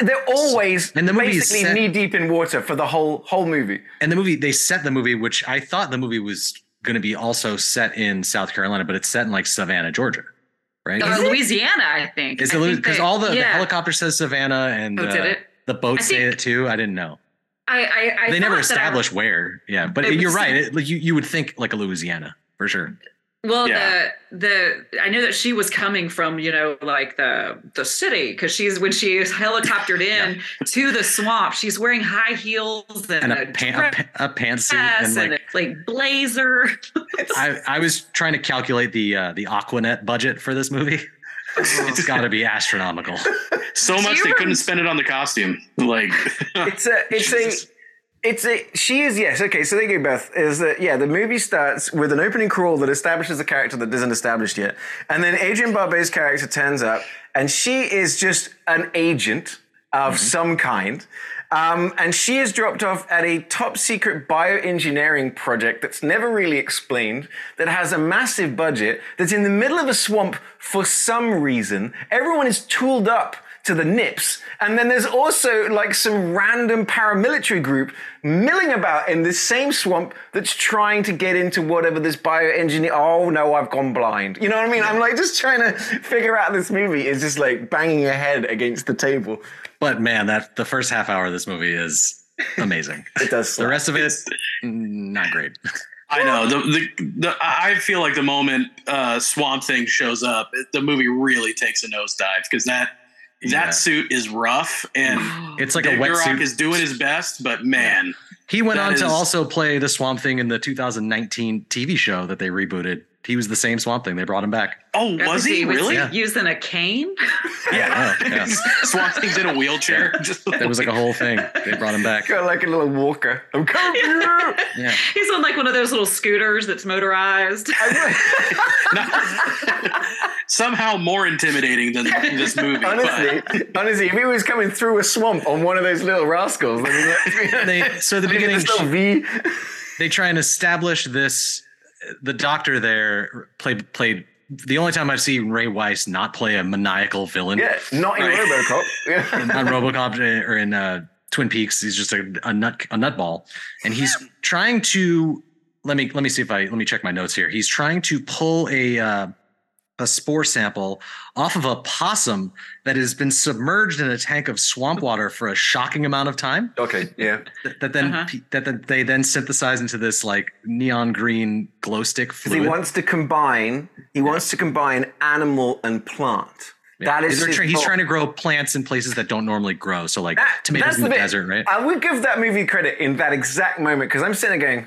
They're always And the movie basically set- knee deep in water for the whole whole movie. And the movie, they set the movie, which I thought the movie was going to be also set in South Carolina, but it's set in like Savannah, Georgia, right? Uh, Louisiana, I think. Is I it because all the, the helicopter says Savannah and Oh, uh, the boats I say it too? I didn't know. I, I, I they never thought that I- established where. Yeah, but you're right. It, like you, you would think like a Louisiana for sure. Well, Yeah. the the I knew that she was coming from you know like the the city because she's when she is helicoptered in to the swamp, she's wearing high heels and, And a, a, pan, a, dress pa- a pantsuit and, and like a like blazer. I, I was trying to calculate the uh, the Aqua Net budget for this movie. it's got to be astronomical. So much they couldn't spend it on the costume. Like, It's a it's Jesus. a it's a she is yes okay so there you go Beth is that yeah the movie starts with an opening crawl that establishes a character that isn't established yet and then Adrienne Barbeau's character turns up and she is just an agent of some kind um, and she is dropped off at a top secret bioengineering project that's never really explained that has a massive budget that's in the middle of a swamp for some reason. Everyone is tooled up to the nips. And then there's also like some random paramilitary group milling about in this same swamp that's trying to get into whatever this bioengineer. Oh no, I've gone blind. You know what I mean? I'm like just trying to figure out this movie is just like banging your head against the table. But man, that the first half hour of this movie is amazing. It does. the rest of it, not great. I know the, the the I feel like the moment uh, Swamp Thing shows up, the movie really takes a nosedive because that Yeah. that suit is rough and It's like a Dave Durock wetsuit. is doing his best, but man, He went That on to also play the Swamp Thing in the 2019 TV show that they rebooted. He was the same Swamp Thing. They brought him back. oh, was he really? Yeah. using a cane? Yeah, yeah. Swamp Thing's in a wheelchair. Just That was like a whole thing. They brought him back. Got like a little walker. I'm coming for you. Yeah. He's on like one of those little scooters that's motorized. somehow more intimidating than this movie. honestly, honestly, if he was coming through a swamp on one of those little rascals, I mean, let's They, so at the beginning, this V. they try and establish this. The doctor there played played. The only time I've seen Ray Wise not play a maniacal villain Yeah, not in Right. RoboCop. Yeah. on RoboCop or in uh, Twin Peaks. He's just a, a nut a nutball, and he's trying to let me let me see if I let me check my notes here. He's trying to pull a uh, a spore sample off of a possum that has been submerged in a tank of swamp water for a shocking amount of time. Okay, yeah. That, that then Uh-huh. pe- that then they then synthesize into this like neon green glow stick Because he wants to combine. He wants to combine animal and plant. That is. They're his he's trying to grow plants in places that don't normally grow. So like That- tomatoes that's in the, bit- desert, right? I would give that movie credit in that exact moment because I'm sitting there going,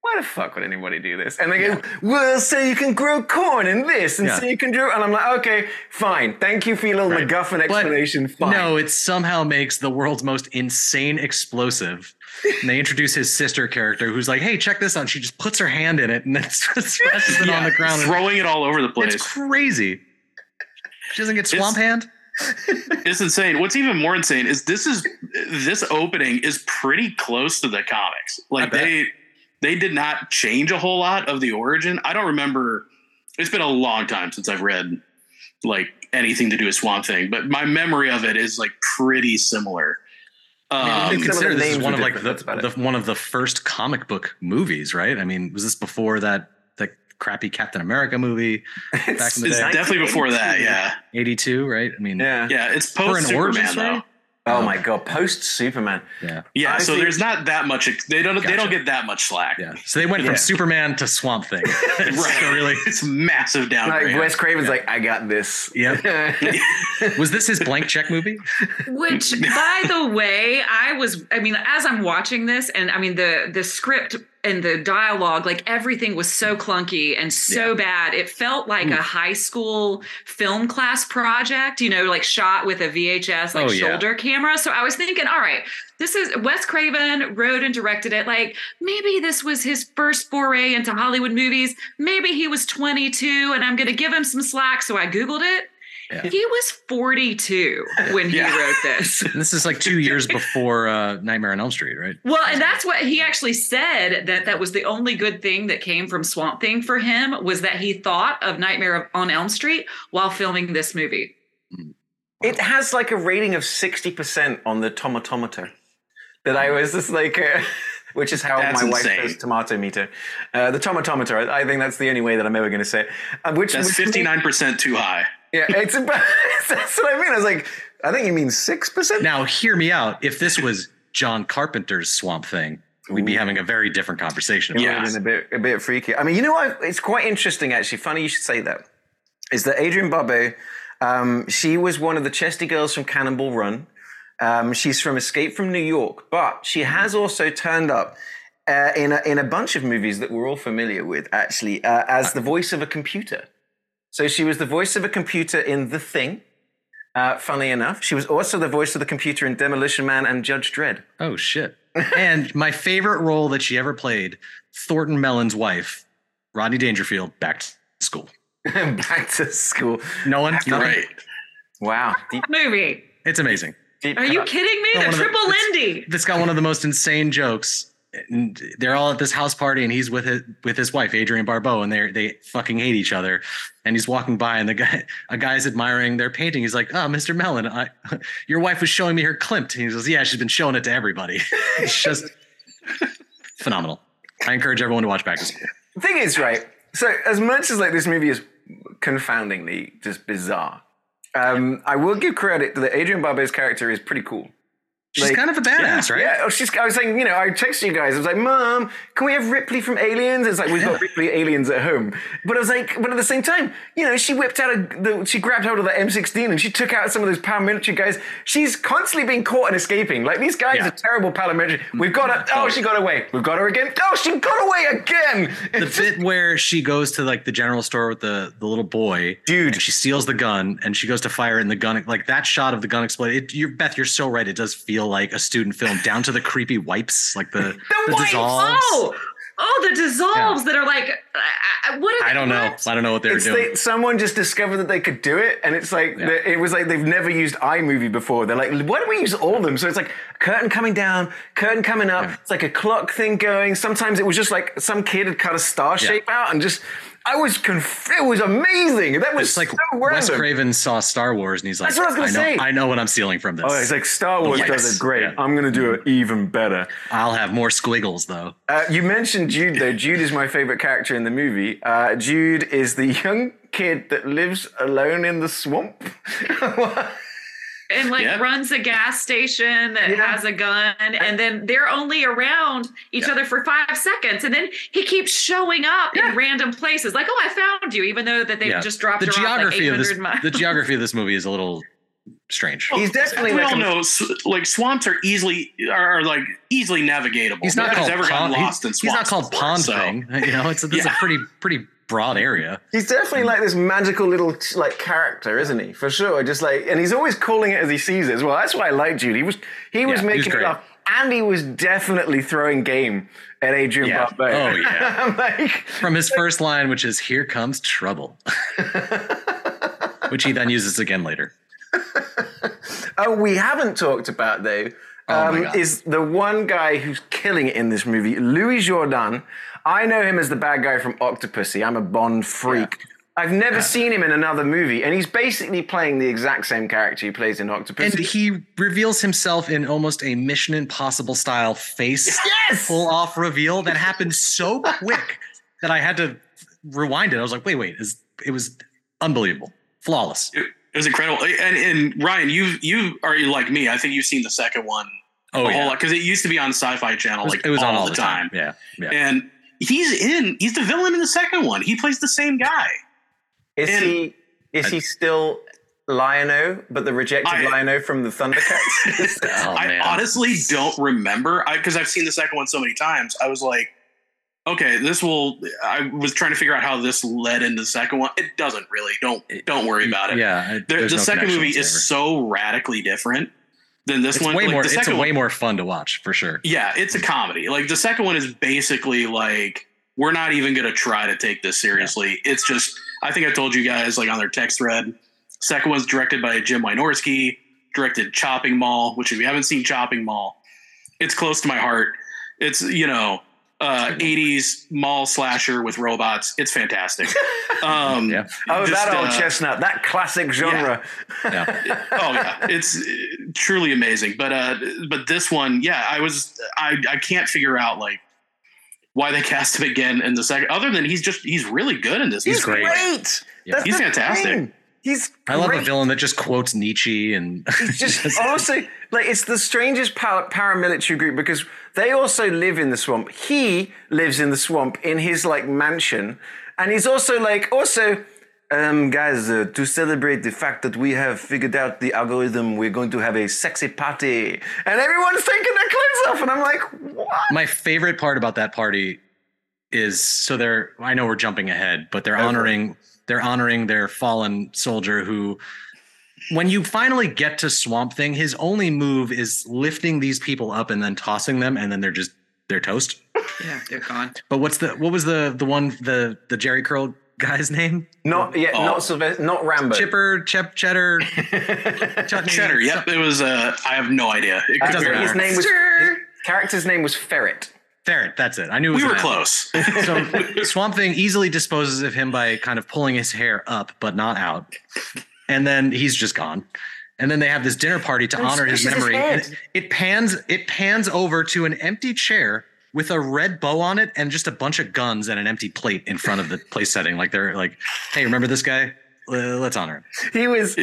"Why the fuck would anybody do this?" And they go, "Well, so you can grow corn in this, and Yeah. so you can grow." And I'm like, "Okay, fine. Thank you for your little Right. MacGuffin But explanation. fine." No, it somehow makes the world's most insane explosive. And they introduce his sister character who's like, hey, check this out. She just puts her hand in it and then smashes it on the ground. throwing it all over the place. It's crazy. She doesn't get It's- swamp hand? It's insane. What's even more insane is this is this opening is pretty close to the comics. Like they they did not change a whole lot of the origin. I don't remember. It's been a long time since I've read like anything to do with Swamp Thing, but my memory of it is like pretty similar. I Um, mean, consider this is one of like the, the one of the first comic book movies, right? I mean, was this before that the crappy Captain America movie, back in the it's day? definitely before that. Yeah, eighty two, right? I mean, Yeah. yeah. It's for post an origin Superman story. though. Oh my god, post Superman. Yeah, Yeah, I so think- there's not that much. They don't. They don't get that much slack. yeah. So they went from Yeah. Superman to Swamp Thing. Right. So really, it's massive Like downgrade. Wes Craven's like, I got this. Yep. was this his blank check movie? Which, by the way, I was. I mean, as I'm watching this, and I mean the the script and the dialogue, like everything was so mm-hmm. clunky and so bad. It felt like a mm. high school film class project. You know, like shot with a VHS like Oh, yeah. shoulder camera. So I was thinking, all right, this is Wes Craven wrote and directed it. Like maybe this was his first foray into Hollywood movies. Maybe he was 22, and I'm going to give him some slack. So I googled it. Yeah. He was 42 when he Yeah. wrote this. And this is like two years before uh, Nightmare on Elm Street, right? Well, and that's what he actually said that that was the only good thing that came from Swamp Thing for him was that he thought of Nightmare on Elm Street while filming this movie. It has like a rating of 60% on the tomatometer. That I was just like, uh, which is how That's my wife insane. does tomato meter. Uh, the tomatometer, I, I think that's the only way that I'm ever going to say it. Uh, which That's which- fifty nine percent too high. Yeah, it's about, that's what I mean. I was like, I think you mean 6%? Now, hear me out. If this was John Carpenter's Swamp Thing, we'd be having a very different conversation. Yeah, this. a bit a bit freaky. I mean, you know what? It's quite interesting actually. Funny you should say that. Is that Adrienne Barbeau? Um, she was one of the chesty girls from Cannonball Run. Um, she's from Escape from New York, but she has also turned up uh, in a, in a bunch of movies that we're all familiar with, actually, uh, as the voice of a computer. So she was the voice of a computer in The Thing. Uh, funny enough, she was also the voice of the computer in Demolition Man and Judge Dredd. Oh shit! and my favorite role that she ever played, Thornton Mellon's wife, Rodney Dangerfield, back to school. Back to school. No one, nothing? Right. Wow. Deep, Movie. It's amazing. Deep Are you kidding me? The one of the- triple Lindy. That's got one of the most insane jokes. And they're all at this house party, and he's with his, with his wife Adrienne Barbeau, and they they fucking hate each other. And he's walking by, and the guy a guy's admiring their painting. He's like, ah, "Oh, Mr. Mellon, I, your wife was showing me her Klimt." And he goes, "Yeah, she's been showing it to everybody." it's just phenomenal. I encourage everyone to watch Back to School. The thing is, right? So as much as like this movie is confoundingly just bizarre, um, I will give credit that Adrienne Barbeau's character is pretty cool. She's Like, kind of a badass, right? Yeah, oh, she's, I was saying, you know, I texted you guys. I was like, Mom, can we have Ripley from Aliens? It's like we've got Ripley Aliens at home, but I was like, but at the same time, you know, she whipped out a, the, she grabbed hold of the M16 and she took out some of those paramilitary guys. She's constantly being caught and escaping. Like these guys Yeah. are terrible paramilitary. Mm, we've got mm, her. Oh, she got away. We've got her again. Oh, she got away again. the It's just- bit where she goes to like the general store with the the little boy, Dude. she steals the gun, and she goes to fire, it, and the gun like that shot of the gun explode. It, you're, Beth, you're so right. It does feel like a student film, down to the creepy wipes, like the the, wipes! dissolves. Oh, oh, the dissolves that are like, I, I, what are I don't know. I don't know what they were It's doing. they, someone just discovered that they could do it, and it's like Yeah. the- it was like they've never used iMovie before. They're like, why don't we use all of them? So it's like curtain coming down, curtain coming up. It's like a clock thing going. Sometimes it was just like some kid had cut a star shape out, and just I was conf- it was amazing. That was it's like so Wes. Craven saw Star Wars, and he's like, That's what I was gonna know, say. I know what I'm stealing from this. Oh, it's like Star Wars Yes. does it great. Yeah. I'm gonna do it even better. I'll have more squiggles though. Uh, you mentioned Jude though. Jude is my favorite character in the movie. Uh, Jude is the young kid that lives alone in the swamp. and like Yeah. runs a gas station that Yeah. has a gun and then they're only around each other for five seconds and then he keeps showing up Yeah. in random places like oh i found you even though that they Yeah. just dropped the her off like geography of this miles the geography of this movie is a little strange. He's definitely we like all know like swamps are easily are like easily navigatable. He's not Nobody's called ever gotten pond. lost in He's, he's not called before, pond so- thing. You know, it's a, this a pretty pretty broad area. He's definitely like this magical little like character, isn't he? For sure. Just like, and he's always calling it as he sees it as well. That's why I like Jude. He was he was Yeah, making it up, and he was definitely throwing game at Adrienne Yeah. Barbeau. Oh, yeah. Like, From his first line, which is "Here comes trouble," which he then uses again later. oh, we haven't talked about though. Oh, Um, God. is the one guy who's killing it in this movie, Louis Jourdan. I know him as the bad guy from Octopussy. I'm a Bond freak. I've never seen him in another movie, and he's basically playing the exact same character he plays in Octopussy. And he reveals himself in almost a Mission Impossible style face yes, pull off reveal that happened so quick that I had to rewind it. I was like, wait, wait, is it was unbelievable, flawless. It, it was incredible. And, and Ryan, you you are like me. I think you've seen the second one Oh a whole yeah, lot because it used to be on Sci-Fi Channel it was, like it was all on all the time. Yeah, yeah. And he's in. He's the villain in the second one. He plays the same guy. is and- he is he still Lion-O, but the rejected I- Lion-O from the Thundercats? Oh, I man. honestly don't remember because I've seen the second one so many times. I was like, okay, this will. I was trying to figure out how this led into the second one. It doesn't really. Don't don't worry about it. Yeah, The, the no second connection movie is so radically different than this It's one. way Like, more. the It's way one- more fun to watch for sure. Yeah, it's a comedy. Like the second one is basically like we're not even going to try to take this seriously. It's just I think I told you guys like on their text thread Second one's directed by Jim Wynorski, directed Chopping Mall, which if you haven't seen Chopping Mall, it's close to my heart. It's you know uh, 80s mall slasher with robots. It's fantastic. Um, Yeah. Oh, just, that old uh, chestnut, that classic genre. Yeah. oh yeah, it's uh, truly amazing. But uh, but this one, yeah, I was I I can't figure out like why they cast him again in the second. Other than he's just he's really good in this. He's, He's great. great. Yeah. He's fantastic. thing. He's I love a villain that just quotes Nietzsche and It's just honestly like it's the strangest pa- paramilitary group because they also live in the swamp. He lives in the swamp in his like mansion, and he's also like also. Um, guys, uh, to celebrate the fact that we have figured out the algorithm, we're going to have a sexy party, and everyone's taking their clothes off, and I'm like, what? my favorite part about that party is so they're I know we're jumping ahead, but they're it. honoring they're honoring their fallen soldier who when you finally get to Swamp Thing, his only move is lifting these people up and then tossing them and then they're just they're toast. Yeah, they're gone. But what's the what was the the one the the Jheri curl guy's name? Not yet, Oh. not Sylvester, not Rambo. Chipper, Chep, Cheddar, Chutney, Cheddar. Yep, it was. Uh, I have no idea. It could be his name was Sure. his character's name was Ferret. Ferret. That's it. I knew it was we were an close. So Swamp Thing easily disposes of him by kind of pulling his hair up, but not out. And then he's just gone. And then they have this dinner party to And honor his squishes his memory. and it pans it pans over to an empty chair with a red bow on it and just a bunch of guns and an empty plate in front of the place setting. Like they're like, hey, remember this guy? Let's honor him. He was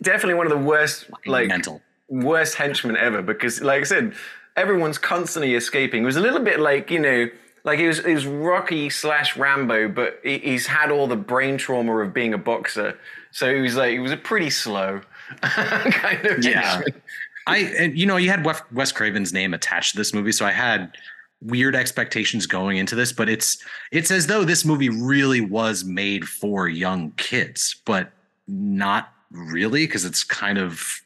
definitely one of the worst, like mental. worst henchmen ever because, like I said, everyone's constantly escaping. It was a little bit like you know, like it was, he was Rocky slash Rambo, but he, he's had all the brain trauma of being a boxer, so he was like he was a pretty slow kind of Yeah. I and you know you had Wes Craven's name attached to this movie, so I had weird expectations going into this. But it's it's as though this movie really was made for young kids, but not really because it's kind of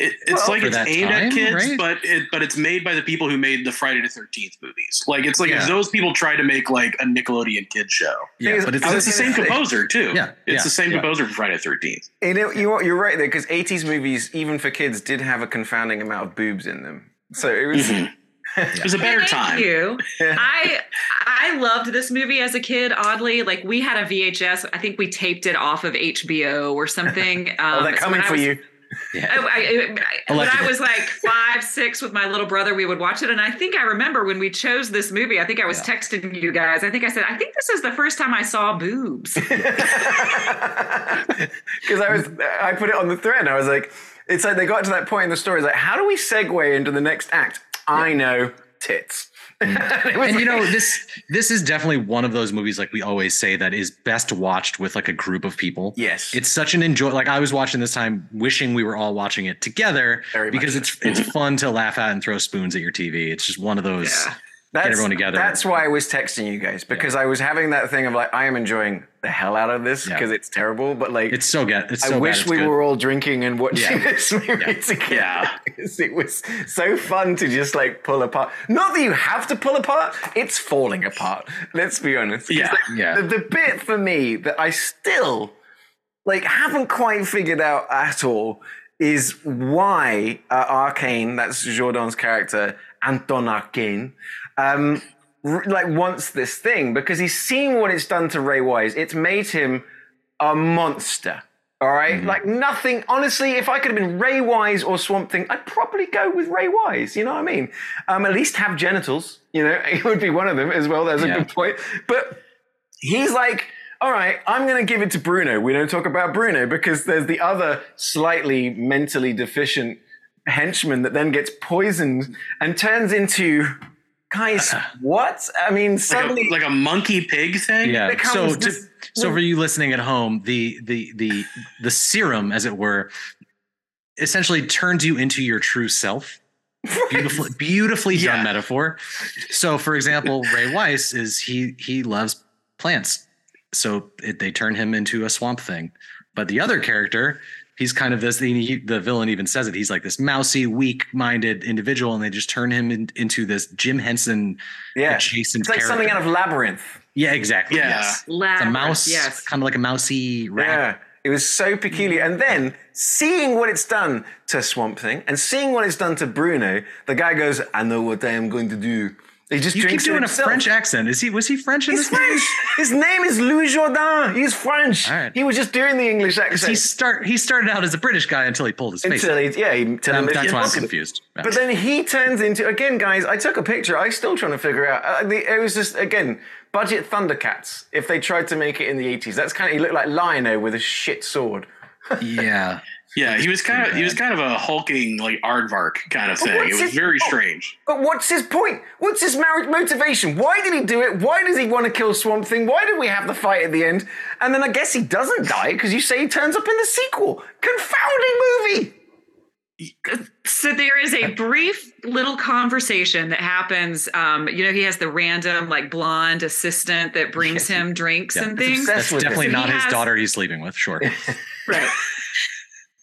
It, it's Well, like it's aimed time, at kids, right? but it but it's made by the people who made the Friday the Thirteenth movies. Like it's like Yeah. if those people try to make like a Nickelodeon kid show. yeah, is- but it's I And was it's the same composer too. Yeah, it's yeah, the same yeah. composer for Friday the Thirteenth. You know, you're, you're right there because 80s movies, even for kids, did have a confounding amount of boobs in them. So it was. Mhm. It was a better Thank time. you. I I loved this movie as a kid. Oddly, like we had a VHS. I think we taped it off of HBO or something. Um, Oh, they're coming when for was- you. Yeah. I, I, I, when I was like five, six with my little brother, we would watch it. And I think I remember when we chose this movie, I think I was Yeah. texting you guys. I think I said, I think this is the first time I saw boobs. Because I was, I put it on the thread. And I was like, it's like they got to that point in the story. It's like, how do we segue into the next act? I know, tits. And you know this this is definitely one of those movies like we always say that is best watched with like a group of people yes, it's such an enjoy like i was watching this time wishing we were all watching it together Very because so. it's it's fun to laugh at and throw spoons at your tv it's just one of those Yeah. that's, everyone together. That's why I was texting you guys because I was having that thing of like, I am enjoying the hell out of this Yeah. because it's terrible, but like, it's so good it's I so bad wish we good. were all drinking and watching Yeah. this movie Yeah. together. Yeah. because it was so fun to just like pull apart. Not that you have to pull apart; it's falling apart. Let's be honest. Yeah. the- Yeah. The, the bit for me that I still like haven't quite figured out at all is why uh, Arcane, that's Jourdan's character, Anton Arcane, um, like wants this thing because he's seen what it's done to Ray Wise. It's made him a monster. All right? like nothing. Honestly, if I could have been Ray Wise or Swamp Thing, I'd probably go with Ray Wise. You know what I mean? Um, at least have genitals. You know, it would be one of them as well. That's a good point. But he's like, all right, I'm going to give it to Bruno. We don't talk about Bruno because there's the other slightly mentally deficient henchman that then gets poisoned and turns into. Guys, what? I mean, Like suddenly. a, like a monkey pig thing. yeah so to, this- so for you listening at home the the the the serum as it were essentially turns you into your true self beautifully beautifully Yeah. done metaphor so for example ray wise is he he loves plants so it, they turn him into a swamp thing but the other character he's kind of this he, the villain even says it he's like this mousy weak-minded individual and they just turn him in, into this jim henson yeah. adjacent It's like something out of Labyrinth. yeah exactly Yeah. yes. It's a Labyrinth, mouse Yes. kind of like a mousy rat Yeah. It was so peculiar. And then seeing what it's done to Swamp Thing and seeing what it's done to Bruno, the guy goes, I know what I am going to do. He just You keep drinks it doing a. French accent. Is he? Was he French in He's this? French. His name is Louis Jourdan. He's French. Right. He was just doing the English accent. He start. He started out as a British guy until he pulled his face. Until he, yeah, he, until Um, that's why I'm confused. Yeah. But then he turns into again, guys. I took a picture. I'm still trying to figure out. Uh, the, it was just again budget Thundercats. If they tried to make it in the 80s, that's kind of he looked like Lion-O with a shit sword. yeah, Yeah, he was kind of he was kind of a hulking like aardvark kind of thing. It was his- very oh. strange. But what's his point? What's his marriage motivation? Why did he do it? Why does he want to kill Swamp Thing? Why did we have the fight at the end? And then I guess he doesn't die because you say he turns up in the sequel. Confounding movie. So there is a brief little conversation that happens. Um, you know, he has the random like blonde assistant that brings him drinks Yeah. and things. that's definitely So not he his has- daughter he's sleeping with. Sure. Right.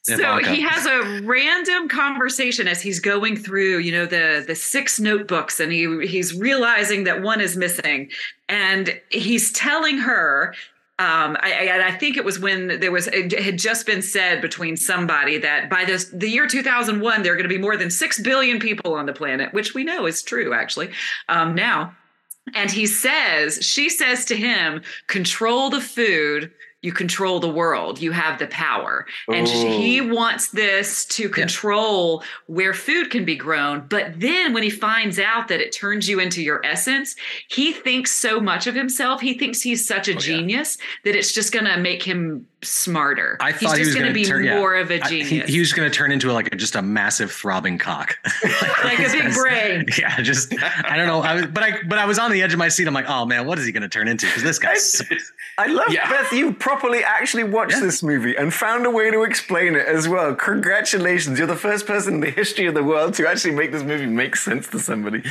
So he has a random conversation as he's going through, you know, the the six notebooks, and he he's realizing that one is missing, and he's telling her. Um, I, I, I think it was when there was it had just been said between somebody that by this the year 2001 there are going to be more than six billion people on the planet, which we know is true actually um, now. And he says, she says to him, control the food, you control the world, you have the power. And she- he wants this to control where food can be grown. But then when he finds out that it turns you into your essence, he thinks so much of himself. He thinks he's such a oh, genius that it's just going to make him smarter. I he's thought he just going to be to turn yeah. more of a he- genius. he, was going to turn into like a, just a massive throbbing cock. like a big brain. yeah, just I don't know. I was, but I but I was on the edge of my seat. I'm like, oh man, what is he going to turn into? Because this guy's I love Yeah. Beth. You properly actually watched this movie and found a way to explain it as well. Congratulations! You're the first person in the history of the world to actually make this movie make sense to somebody.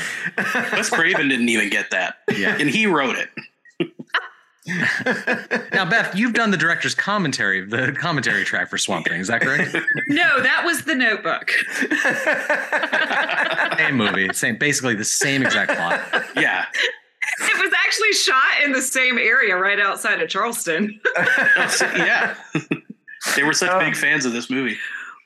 Wes Craven didn't even get that. Yeah. And he wrote it. Now Beth. You've done the director's commentary, the commentary track for Swamp Thing. Is that correct? No, that was the notebook. same movie, same basically the same exact plot. Yeah. It was actually shot in the same area right outside of Charleston. yeah. they were such Oh. big fans of this movie.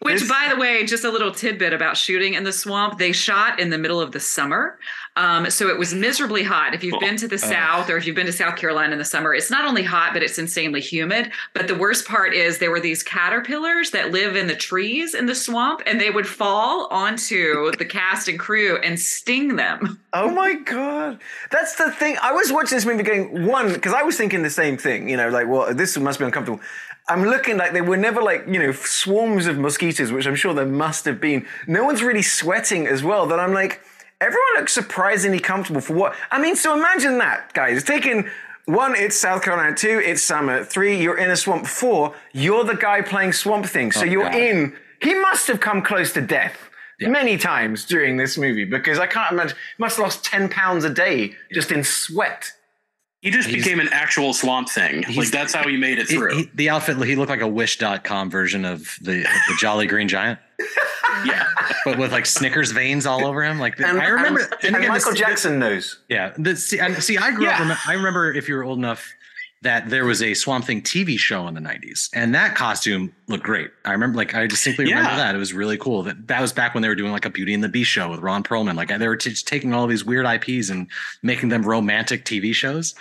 Which, This- by the way, just a little tidbit about shooting in the swamp. They shot in the middle of the summer. Um, so it was miserably hot. If you've been to the South or if you've been to South Carolina in the summer, it's not only hot, but it's insanely humid. But the worst part is there were these caterpillars that live in the trees in the swamp and they would fall onto the cast and crew and sting them. Oh my god, that's the thing. I was watching this movie going one because I was thinking the same thing. You know, like, well, this must be uncomfortable. I'm looking like they were never like you know swarms of mosquitoes, which I'm sure there must have been. No one's really sweating as well. That I'm like, everyone looks surprisingly comfortable for what? I mean, so imagine that, guys. Taking one, it's South Carolina. Two, it's summer. Three, you're in a swamp. Four, you're the guy playing Swamp Thing. So Oh, you're God. in. He must have come close to death many times during this movie because I can't imagine. Must have lost ten pounds a day just in sweat. He just He's- became an actual swamp thing. Like that's how he made it He- through. he- the outfit, he looked like a Wish.com version of the of the Jolly Green Giant, yeah. but with like Snickers veins all over him. Like And, I remember, and, and and again, Michael this- Jackson knows. Yeah. The, see, and see, I grew up. Yeah. rem- I remember if you were old enough that there was a Swamp Thing TV show in the '90s, and that costume looked great. I remember, like, I distinctly remember Yeah. that. It was really cool. That that was back when they were doing like a Beauty and the Beast show with Ron Perlman. Like, they were t- just taking all these weird IPs and making them romantic TV shows.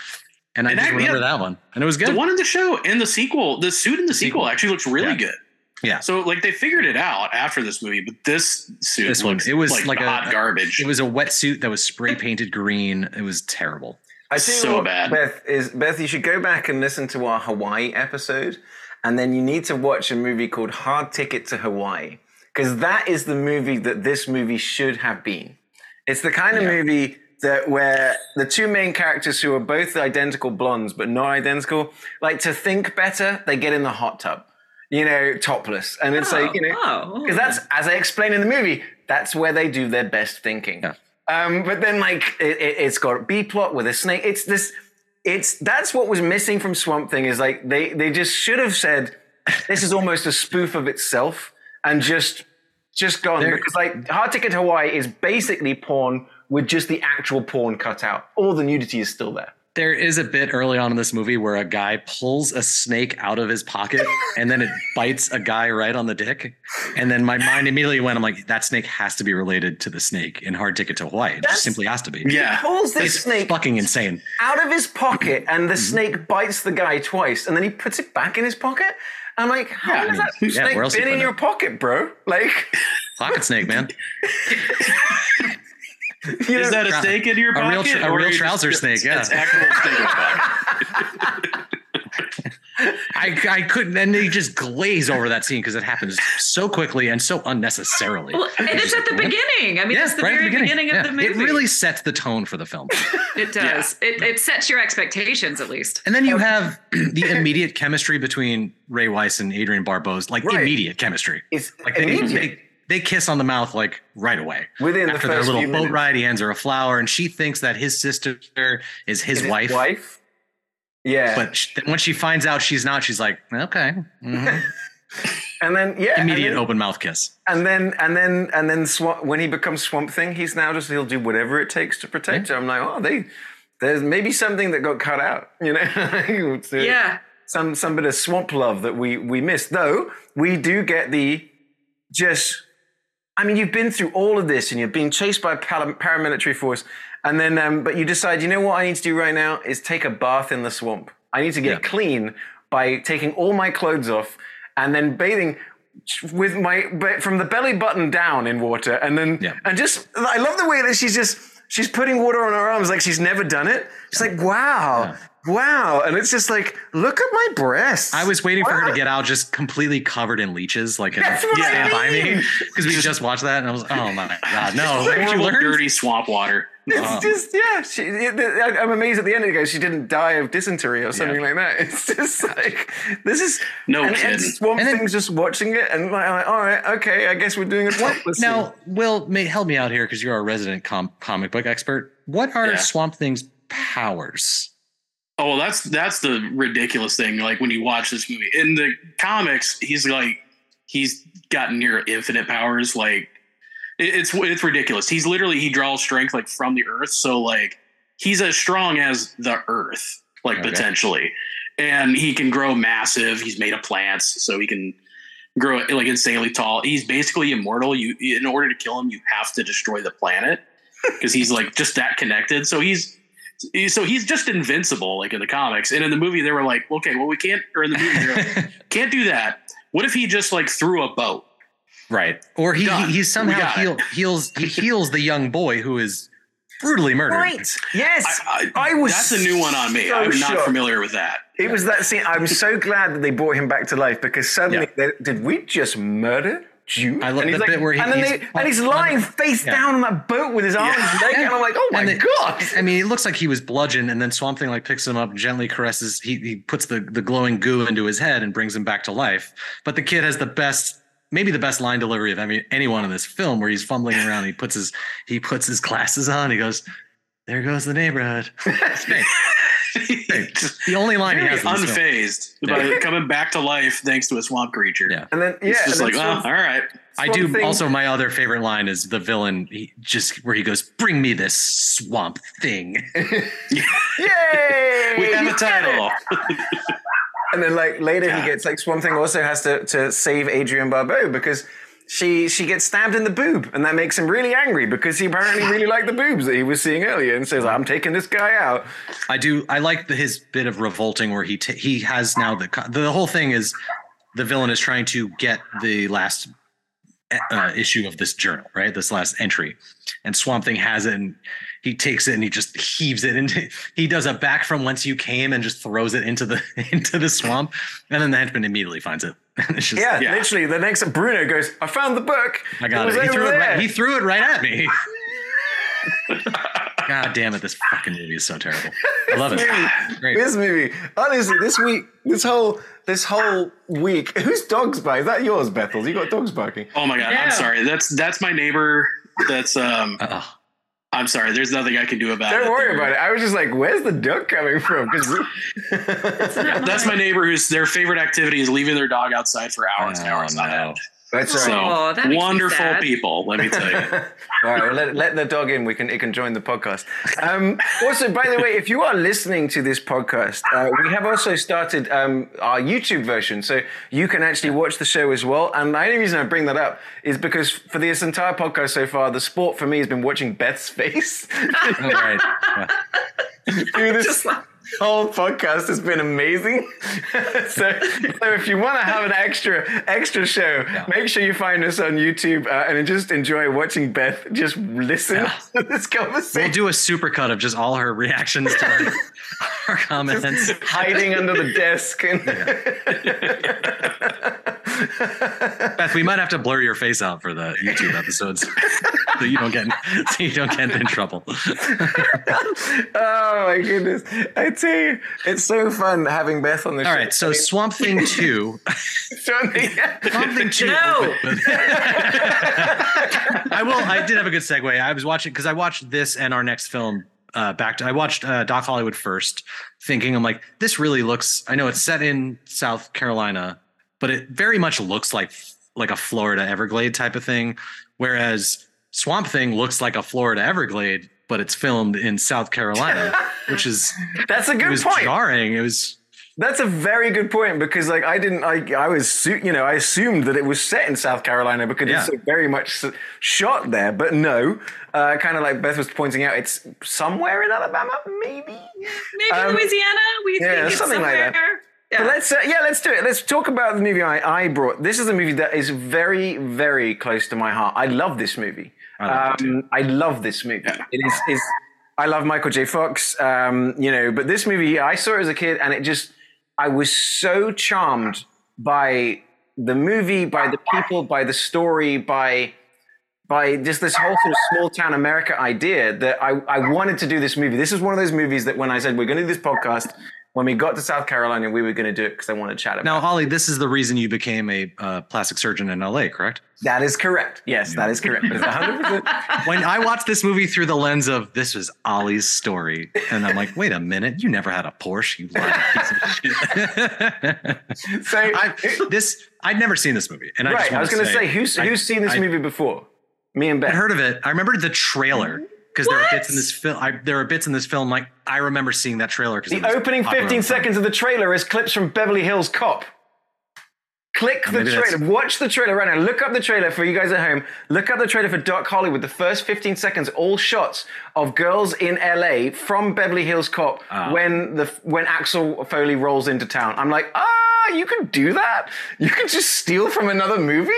And I just I- remember yeah. that one, and it was good. The one in the show and the sequel, the suit in the sequel, Sequel. actually looks really Yeah. good. Yeah. So like they figured it out after this movie, but this suit this one it was like, like a- hot garbage. It was a wetsuit that was spray painted green. It was terrible. I tell you So what, bad. Beth is Beth. You should go back and listen to our Hawaii episode, and then you need to watch a movie called Hard Ticket to Hawaii because that is the movie that this movie should have been. It's the kind of movie that where the two main characters who are both identical blondes but not identical, like to think better, they get in the hot tub, you know, topless, and it's like you know, oh. because that's as I explain in the movie, that's where they do their best thinking. Yeah. Um, but then like it, it, it's got a B plot with a snake. It's this. It's that's what was missing from Swamp Thing is like they they just should have said this is almost a spoof of itself and just just gone There- because like Hard Ticket to Hawaii is basically porn with just the actual porn cut out. All the nudity is still there. There is a bit early on in this movie where a guy pulls a snake out of his pocket and then it bites a guy right on the dick. And then my mind immediately went, I'm like, that snake has to be related to the snake in Hard Ticket to Hawaii. It That's- just simply has to be. Yeah. He pulls this It's snake fucking insane. out of his pocket, and the Mm-hmm. snake bites the guy twice, and then he puts it back in his pocket. I'm like, how Yeah, I has mean, that yeah, snake where been in put your pocket, bro? Like, Pocket snake, man. you Is that a snake in your A real pocket? tr- a real you just- trouser snake, yeah. It's actual snake in pocket. I, I couldn't, and they just glaze over that scene because it happens so quickly and so unnecessarily. Well, and it's at the beginning. I mean, Yeah, it's the right at very beginning, Yeah. of the movie. It really sets the tone for the film. It does. It, it sets your expectations at least. And then you have the immediate chemistry between Ray Wise and Adrienne Barbeau's, like Right. immediate chemistry. it's Like they, immediate. they they kiss on the mouth like right away. Within the After their little few boat minutes. ride, he hands her a flower, and she thinks that his sister is his His wife. wife. Yeah, But sh- then when she finds out she's not, she's like, okay, mhm. and then yeah, immediate then- open mouth kiss. And then and then and then Swamp, when he becomes Swamp Thing, he's now just he'll do whatever it takes to protect her. I'm like, oh, they there's maybe something that got cut out, you know? It's, Yeah. Some some bit of swamp love that we we missed. Though we do get the just I mean, you've been through all of this and you're being chased by a paramilitary force, and then, um, but you decide, you know what I need to do right now is take a bath in the swamp. I need to get Yeah. clean by taking all my clothes off and then bathing with my but from the belly button down in water, and then Yeah. and just I love the way that she's just she's putting water on her arms like she's never done it. She's like, wow, wow, and it's just like, look at my breasts. I was waiting for her to get out just completely covered in leeches, like in That's what I Stand By Me, mean. because we just watched that, and I was, like, oh my god, no! Like, She Horrible, learned? dirty swamp water. It's Uh-huh. just yeah. She, it- I- I'm amazed at the end. of It goes, she didn't die of dysentery or something like that. It's just like this is No and, and. Swamp And then- Thing's just watching it, and like, I'm like, all right, okay, I guess we're doing a topless. Now, Will, may, help me out here because you're a resident com- comic book expert. What are Yeah. Swamp Thing's powers? Oh, well, that's that's the ridiculous thing. Like when you watch this movie in the comics, he's like he's got near infinite powers. Like it- it's it's ridiculous. He's literally he draws strength like from the earth. So like he's as strong as the earth, like Okay. potentially, and he can grow massive. He's made of plants, so he can grow like insanely tall. He's basically immortal. You in order to kill him, you have to destroy the planet because he's like just that connected. So he's he- so he's just invincible, like in the comics. And in the movie, they were like, okay, well, we can't, or in the movie, like, can't do that. What if he just like threw a boat? right. Or he, Done. he, he somehow got heal, heals he heals the young boy who is brutally murdered. right? Yes, I, I, I was That's a new one on me. so I'm not shocked. familiar with that. It was that scene. I'm so glad that they brought him back to life because suddenly, they, did we just murder Jude? I love and the like, bit where he- and then he's they, and he's lying face yeah. down on that boat with his arms naked, and I'm like, oh my And the- god! I mean, it looks like he was bludgeoned, and then Swamp Thing like picks him up, gently caresses. He he puts the the glowing goo into his head and brings him back to life. But the kid has the best, maybe the best line delivery of any anyone in this film, where he's fumbling around. He puts his he puts his glasses on. He goes, "There goes the neighborhood." It's great. Just The only line he has in this film. unfazed by coming back to life thanks to a swamp creature. Yeah. And then yeah, It's just like, oh, all right. I do Thing- also my other favorite line is the villain he just where he goes, "Bring me this swamp thing." Yay! We have a title. And then like later Yeah. he gets like Swamp Thing also has to to save Adrienne Barbeau because she she gets stabbed in the boob and that makes him really angry because he apparently really liked the boobs that he was seeing earlier and says I'm taking this guy out. I do. I like the, his bit of revolting where he ta he has now the the whole thing is the villain is trying to get the last uh, issue of this journal, right? This last entry, and Swamp Thing has it, and he takes it and he just heaves it into. He does a back from whence you came and just throws it into the into the swamp, and then the henchman immediately finds it. And it's just, Yeah, Yeah. literally the next Bruno goes I found the book. I got was it. He threw it. Right, he threw it right at me. God damn it! This fucking movie is so terrible. I love it. Great. This movie, honestly, this week, this whole, this whole week, whose dog's barking? Is that yours, Bethel? You got dogs barking? Oh my god, Yeah. I'm sorry. That's that's my neighbor. That's um. Oh, I'm sorry. There's nothing I can do about it. Don't worry about it. I was just like, where's the duck coming from? Because That's my neighbor who's their favorite activity is leaving their dog outside for hours and Oh, hours on end. That's So right. Oh, that wonderful people, let me tell you. All right, well, let, let the dog in. We can it can join the podcast. Um, also, by the way, if you are listening to this podcast, uh, we have also started um, our YouTube version, so you can actually watch the show as well. And the only reason I bring that up is because for this entire podcast so far, the sport for me has been watching Beth's face Oh, right. Yeah. through this Just like- whole podcast has been amazing. so, so if you want to have an extra extra show, make sure you find us on YouTube uh, and just enjoy watching Beth just listen to this conversation. We'll do a supercut of just all her reactions to our, our comments. hiding under the desk and Beth, we might have to blur your face out for the YouTube episodes, so you don't get so you don't get in trouble. oh my goodness i you it's so fun having beth on the show All right, so Swamp Thing Two. Swamp Thing- Swamp Thing Two. No. I will. I did have a good segue. I was watching because I watched this and our next film uh, back to. I watched uh, Doc Hollywood first, thinking I'm like, this really looks. I know it's set in South Carolina, but it very much looks like like a Florida Everglade type of thing, whereas Swamp Thing looks like a Florida Everglade, but it's filmed in South Carolina, which is that's a it good was point jarring. It was. that's a very good point because like i didn't i i was su- you know i assumed that it was set in south carolina because Yeah. it's so very much shot there but no uh, kind of like beth was pointing out it's somewhere in alabama maybe Maybe Um, Louisiana. We yeah, think it's something like that. somewhere. Yeah. But let's uh, yeah, let's do it. Let's talk about the movie I, I brought. This is a movie that is very very close to my heart. I love this movie. I love um, I love this movie. It is is I love Michael J. Fox. Um, you know, but this movie I saw it as a kid, and it just I was so charmed by the movie, by the people, by the story, by by just this whole sort of small town America idea that I, I wanted to do this movie. This is one of those movies that when I said we're going to do this podcast, when we got to South Carolina, we were going to do it because I wanted to chat about. Now, Holly, this is the reason you became a uh, plastic surgeon in LA, correct? It. That is correct. Yes, that is correct. It's 100%. when I watched this movie through the lens of this was Ollie's story, and I'm like, wait a minute, you never had a Porsche, you lying piece of shit. So, I, this I'd never seen this movie, and I, right, just I was going to say, who's I- who's seen this I- movie before? Me and Ben. I'd heard of it. I remember the trailer because there are bits in this film. There are bits in this film like I remember seeing that trailer because the opening 15 seconds of the trailer is clips from Beverly Hills Cop. Click the Maybe that's- trailer. Watch the trailer right now. Look up the trailer for you guys at home. Look up the trailer for Doc Hollywood. The first 15 seconds, all shots of girls in LA from Beverly Hills Cop Ah. when the when Axel Foley rolls into town. I'm like, ah, you can do that. You can just steal from another movie.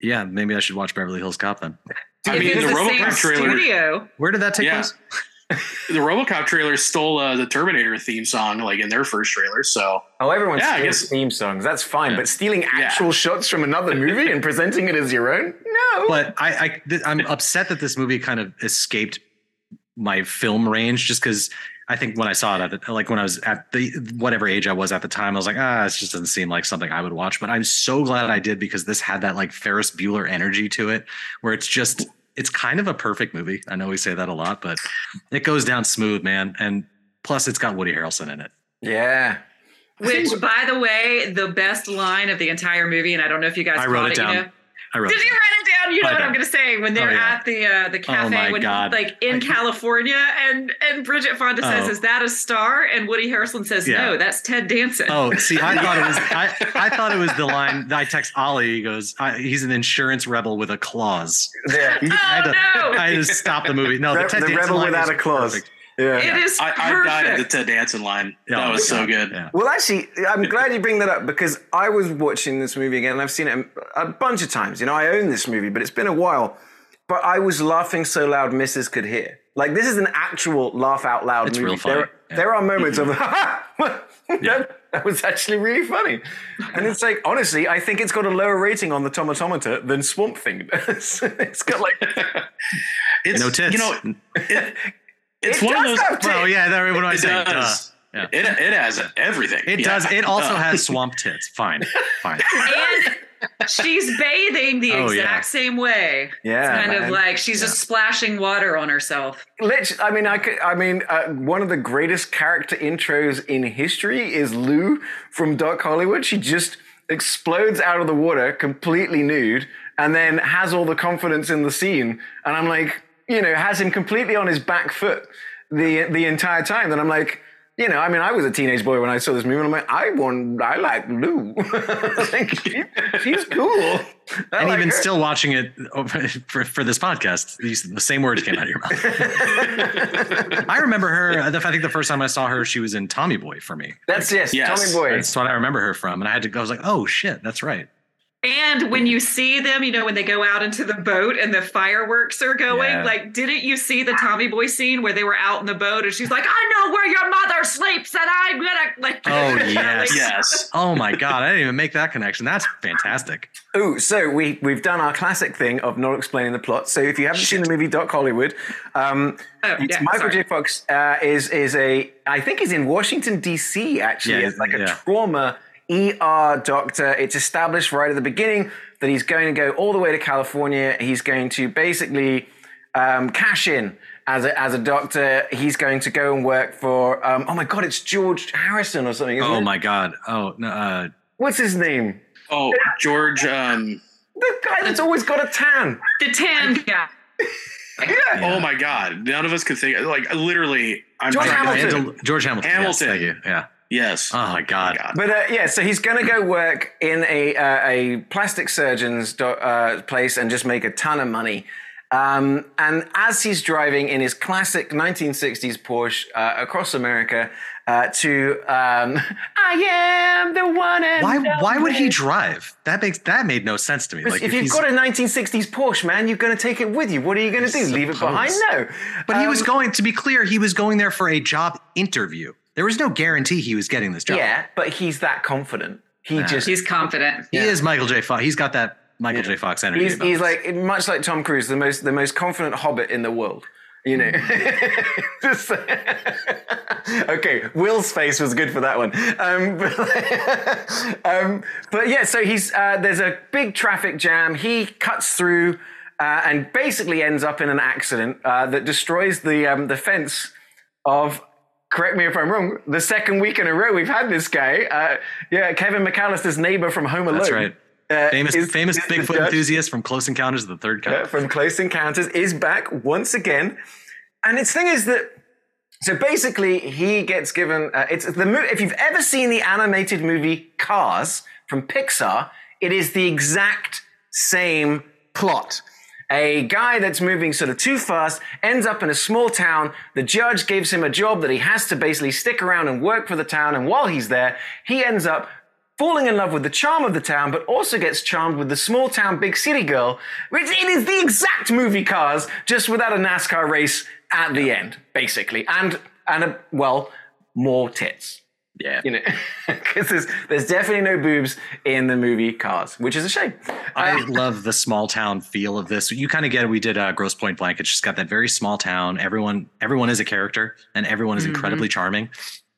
Yeah, maybe I should watch Beverly Hills Cop then. I mean, it's the the same RoboCop trailer. studio. Where did that take Yeah. place? The RoboCop trailer stole uh, the Terminator theme song, like in their first trailer. So Oh, everyone Yeah, steals guess- theme songs. That's fine, but stealing actual shots from another movie and presenting it as your own? No. but I, I th- I'm upset that this movie kind of escaped my film range just because I think when I saw it at the, like when I was at the whatever age I was at the time, I was like, ah, it just doesn't seem like something I would watch. But I'm so glad I did because this had that like Ferris Bueller energy to it, where it's just it's kind of a perfect movie. I know we say that a lot, but it goes down smooth, man. And plus, it's got Woody Harrelson in it. yeah. Which, by the way, the best line of the entire movie, and I don't know if you guys I wrote it You down. know? I wrote. Did it you write it down? You know I what did. I'm going to say when they're Oh, yeah. at the uh, the cafe, my when God. like in I- California, and and Bridget Fonda says, Oh. "Is that a star?" And Woody Harrelson says, Yeah. "No, that's Ted Danson." Oh, see, I thought it was. I, I thought it was the line. that I text Ollie. He goes, I, "He's an insurance rebel with a clause." Yeah. I had to, Oh, no. I had to stop the movie. No, Re- the, Ted the Danson rebel line without a clause. perfect. Yeah. it is I, I died at the Ted Danson line. Yeah, that was my so good. Yeah. Well, actually, I'm glad you bring that up because I was watching this movie again and I've seen it a bunch of times. You know, I own this movie, but it's been a while. But I was laughing so loud, Mrs. could hear. Like, this is an actual laugh out loud It's movie. real funny, There, yeah. there are moments of, that, that was actually really funny. And it's like, honestly, I think it's got a lower rating on the Tomatometer than Swamp Thing does. it's got like, It's No tits. You know, it, it's It one of does those. have tits. Well, yeah, there. What do I It say? Duh. does. Yeah. It, it has everything. It Yeah. does. It also has swamp tits. Fine, fine. and she's bathing the Oh, exact yeah. same way. Yeah, it's kind man. of like she's just splashing water on herself. Lit- I mean, I could. I mean, uh, one of the greatest character intros in history is Lou from Doc Hollywood. She just explodes out of the water completely nude, and then has all the confidence in the scene. And I'm like, you know, has him completely on his back foot the the entire time. Then I'm like, you know, I mean, I was a teenage boy when I saw this movie, and I'm like, I want, I like Lou. like, she, she's cool. I and like even her. still watching it for, for this podcast, these the same words came out of your mouth. I remember her. I think the first time I saw her, she was in Tommy Boy for me. that's yes, Yes. Tommy Boy. That's what I remember her from, and I had to go. I was like, oh shit, that's right. And when you see them, you know, when they go out into the boat and the fireworks are going, Yeah. like, didn't you see the Tommy Boy scene where they were out in the boat and she's like, I know where your mother sleeps and I'm gonna like Oh, yes. Yes. Oh my god, I didn't even make that connection. That's fantastic. Ooh, so we we've done our classic thing of not explaining the plot. So if you haven't seen the movie Doc Hollywood, um, Oh, yeah, Michael sorry. J. Fox uh, is is a I think he's in Washington D.C. actually Yeah, as like a yeah. trauma ER doctor. It's established right at the beginning that he's going to go all the way to California. He's going to basically um, cash in. As a, as a doctor, he's going to go and work for. Um, oh my God, it's George Harrison or something. Isn't Oh it? my god. Oh no. Uh, What's his name? Oh, George. Um, The guy that's always got a tan. the tan guy. Yeah. Oh my God. None of us could think. Like literally, I'm George trying to- Hamilton. George Hamilton. Hamilton. Yes, thank you. Yeah. Yes. Oh my god. God. But uh, yeah, so he's going to go work in a uh, a plastic surgeon's do- uh, place and just make a ton of money. Um, and as he's driving in his classic 1960s Porsche uh, across America uh, to um, I am the one and Why? Why would he drive? That makes that made no sense to me. Like if you've got a 1960s Porsche, man, you're going to take it with you. What are you going to do? Leave it behind? No. But he was Um, going to be clear. He was going there for a job interview. There was no guarantee he was getting this job. Yeah, but he's that confident. He Yeah. just He's confident. he is Michael J. Fox. He's got that Michael J. Fox energy. He's, he's like much like Tom Cruise, the most the most confident hobbit in the world. You know. Just- okay, Will's face was good for that one. Um, but, um, but yeah, so he's uh, there's a big traffic jam. He cuts through uh, and basically ends up in an accident uh, that destroys the um, the fence of. Correct me if I'm wrong. The second week in a row we've had this guy. Uh, yeah, Kevin McAllister's neighbor from Home Alone. That's right. Uh, famous is- famous is Bigfoot enthusiast from Close Encounters of the Third Yeah, Kind. from Close Encounters is back once again. And its thing is that so basically he gets given uh, it's the mo- if you've ever seen the animated movie Cars from Pixar, it is the exact same plot. A guy that's moving sort of too fast ends up in a small town. The judge gives him a job that he has to basically stick around and work for the town. And while he's there, he ends up falling in love with the charm of the town, but also gets charmed with the small town big city girl. Which it is the exact movie Cars, just without a NASCAR race at the end, basically, and and a, well, more tits. Yeah. You know, because there's there's definitely no boobs in the movie Cars, which is a shame. I uh, love the small town feel of this. You kind of get it. We did uh, Grosse Pointe Blank. It's just got that very small town. Everyone, everyone is a character, and everyone is mm-hmm. incredibly charming.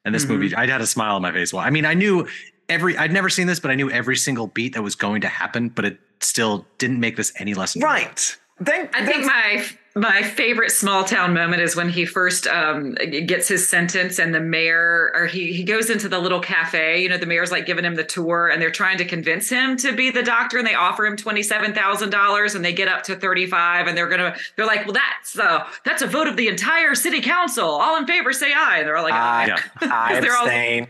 And this movie, mm-hmm. I had a smile on my face. Well, I mean, I knew every. I'd never seen this, but I knew every single beat that was going to happen. But it still didn't make this any less. enjoyable. Right. Then, I think my my favorite small town moment is when he first um, gets his sentence and the mayor or he he goes into the little cafe. You know, the mayor's like giving him the tour and they're trying to convince him to be the doctor and they offer him twenty seven thousand dollars and they get up to thirty five and they're gonna they're like, well, that's uh that's a vote of the entire city council. All in favor, say aye. And they're all like, I, Yeah. I They're all- abstain.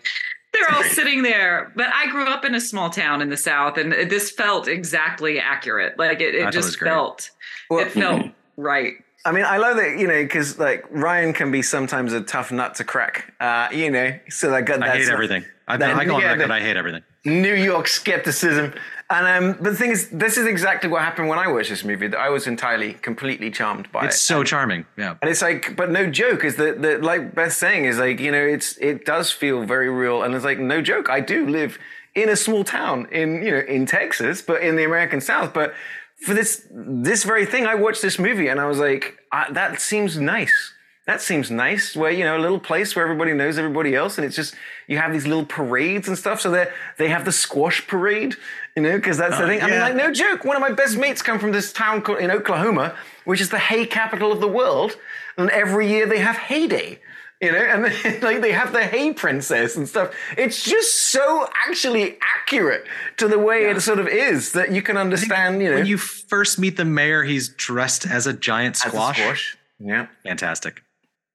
they're all sitting there. But I grew up in a small town in the South, and this felt exactly accurate. Like it, it thought it just felt, Well- it felt right. I mean, I love that, you know, because like Ryan can be sometimes a tough nut to crack, uh, you know, so that got I that hate sort everything. I, that- I go on yeah, record. I hate everything. New York skepticism. And um, but the thing is, this is exactly what happened when I watched this movie. That I was entirely, completely charmed by It's it. so charming. Yeah. And it's like, but no joke is that, that like Beth saying is like, you know, it's it does feel very real, and it's like no joke. I do live in a small town in you know in Texas, but in the American South. But for this this very thing, I watched this movie and I was like, I, that seems nice. that seems nice. Where you know a little place where everybody knows everybody else, and it's just you have these little parades and stuff. So they they have the squash parade, you know, because that's the oh, thing. I mean, like no joke. One of my best mates come from this town called, in Oklahoma, which is the hay capital of the world, and every year they have hay day. You know, and they, like they have the hay princess and stuff. It's just so actually accurate to the way it sort of is that you can understand. You know, When you first meet the mayor, he's dressed as a giant as a squash. squash. Yeah. Fantastic.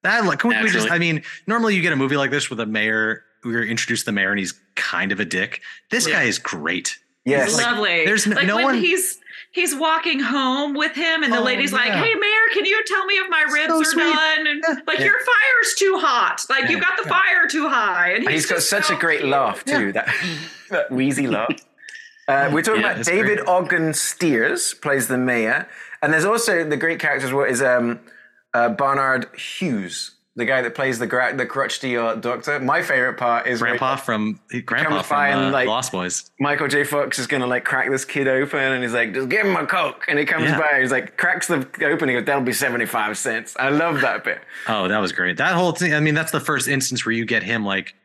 That, like, can we just, I mean, normally you get a movie like this with a mayor, we're introduced to the mayor and he's kind of a dick. This guy is great. Yes. It's lovely. there's no- like no when one- he's he's walking home with him, and the Oh, lady's like, "Hey, Mayor, can you tell me if my ribs So are sweet. done?" And like, Yeah. your fire's too hot. Like you Yeah. got the fire too high. And And he's got such so a great cute. laugh too. That that wheezy laugh. Uh, we're talking Yeah, about David great. Ogden Stiers plays the mayor, and there's also the great character as well is um, uh, Barnard Hughes, the guy that plays the gra- the crotchety uh, doctor. My favorite part is Grandpa from Grandpa from and, uh, like- Lost Boys. Michael J. Fox is gonna like crack this kid open, and he's like, "Just give him a coke," and he comes Yeah. by, he's like, cracks the open, he goes, "That'll be seventy five cents." I love that bit. Oh, that was great. That whole thing. I mean, that's the first instance where you get him like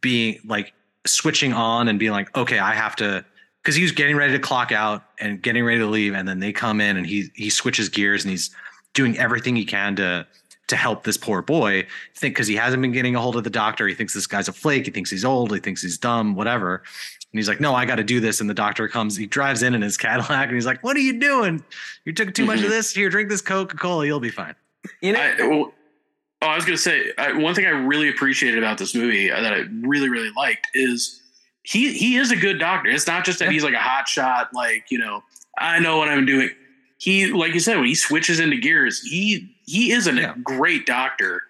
being like switching on and being like, okay, I have to, because he was getting ready to clock out and getting ready to leave, and then they come in and he he switches gears and he's doing everything he can to to help this poor boy. Think because he hasn't been getting a hold of the doctor, he thinks this guy's a flake. He thinks he's old. He thinks he's dumb. Whatever. And he's like, no, I got to do this. And the doctor comes, he drives in in his Cadillac and he's like, what are you doing? You took too much of this. Here, drink this Coca Cola. You'll be fine. You know, I, well, oh, I was going to say I, one thing I really appreciated about this movie uh, that I really really liked is he he is a good doctor. It's not just that he's like a hot shot, like you know I know what I'm doing. He like you said when he switches into gears, he he is a Yeah. great doctor,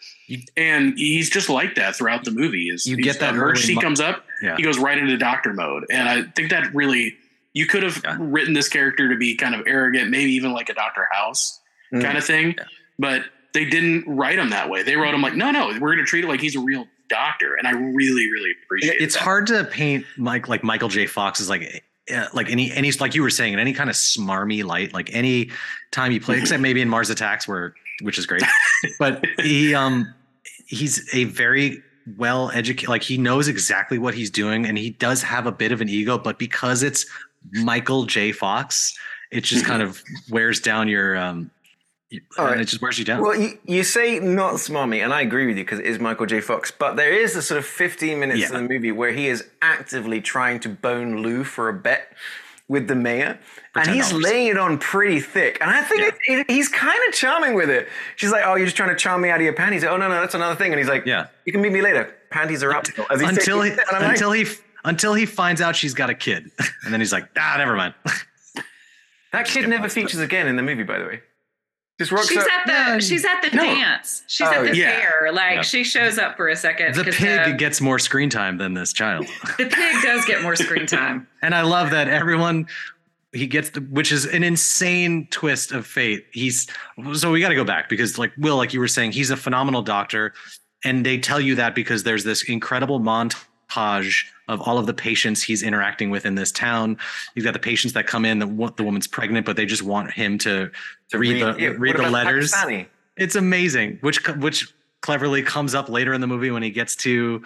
and he's just like that throughout the movie. Is You get that emergency comes up, Yeah. he goes right into doctor mode, and I think that really you could have Yeah. written this character to be kind of arrogant, maybe even like a Doctor House Mm. kind of thing. Yeah. But they didn't write him that way. They wrote him like, no, no, we're going to treat it like he's a real doctor. And I really, really appreciate it. it's that. hard to paint Mike like Michael J. Fox is like uh, like any any like you were saying in any kind of smarmy light like any time you play except maybe in Mars Attacks where which is great but he um he's a very well educated like he knows exactly what he's doing and he does have a bit of an ego but because it's Michael J. Fox it just kind of wears down your um All and it just wears you down Well, you, you say not smarmy, and I agree with you because it is Michael J. Fox. But there is a sort of 15 minutes Yeah. of the movie where he is actively trying to bone Lou for a bet with the mayor, and he's $10. laying it on pretty thick. And I think it, it, he's kind of charming with it. She's like, "Oh, you're just trying to charm me out of your panties." Oh no, no, that's another thing. And he's like, Yeah. you can meet me later. Panties are up." As he's until he it. Like, until he until he finds out she's got a kid and then he's like ah never mind that kid never features again in the movie, by the way. Just rocks She's up. at the Yeah. she's at the No. dance. She's Oh, at the yeah. fair. Like Yeah. she shows up for a second. The pig uh, gets more screen time than this child the pig does get more screen time. and i love that everyone he gets the, which is an insane twist of fate he's so we got to go back because like will like you were saying he's a phenomenal doctor and they tell you that because there's this incredible montage of all of the patients he's interacting with in this town he's got the patients that come in the, wo- the woman's pregnant but they just want him to, to read, the yeah, read the letters Pakistani? it's amazing which which cleverly comes up later in the movie when he gets to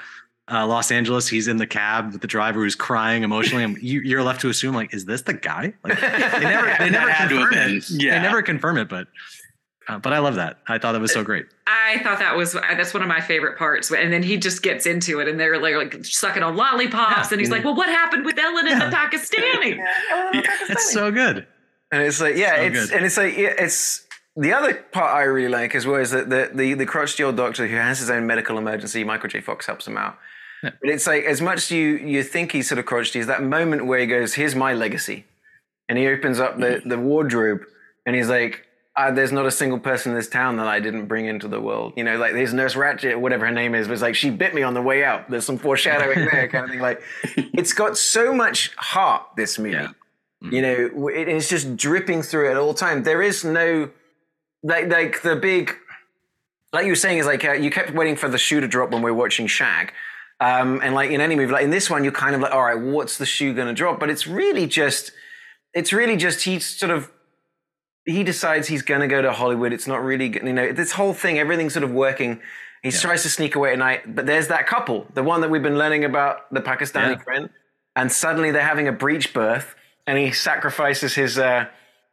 uh, Los Angeles. He's in the cab with the driver who's crying emotionally. And you, you're left to assume like, is this the guy? Like, they never, they never That had to have confirm it. yeah. They never confirm it, but uh, but I love that. I thought that was so great. I thought that was that's one of my favorite parts. And then he just gets into it, and they're like, like sucking on lollipops, Yeah. and he's like, "Well, what happened with Ellen and Yeah. the Pakistani?" It's so good. And it's like, yeah, So it's good. and it's like, yeah, it's the other part I really like as well is that the the the crotchety old doctor who has his own medical emergency, Michael J. Fox helps him out. But it's like as much as you you think he's sort of crotchety, is that moment where he goes, "Here's my legacy," and he opens up the the wardrobe and he's like. Uh, there's not a single person in this town that I didn't bring into the world. You know, like there's Nurse Ratched, whatever her name is, was like she bit me on the way out. There's some foreshadowing there, kind of thing. Like, it's got so much heart. This movie, Yeah. you know, it is just dripping through at all time. There is no like like the big, like you were saying, is like uh, you kept waiting for the shoe to drop when we are watching Shag, um, and like in any movie, like in this one, you're kind of like, all right, what's the shoe going to drop? But it's really just, it's really just he sort of he decides he's going to go to Hollywood. It's not really, you know, this whole thing, everything's sort of working. He tries to sneak away at night, but there's that couple, the one that we've been learning about, the Pakistani Yeah. friend, and suddenly they're having a breech birth, and he sacrifices his, uh,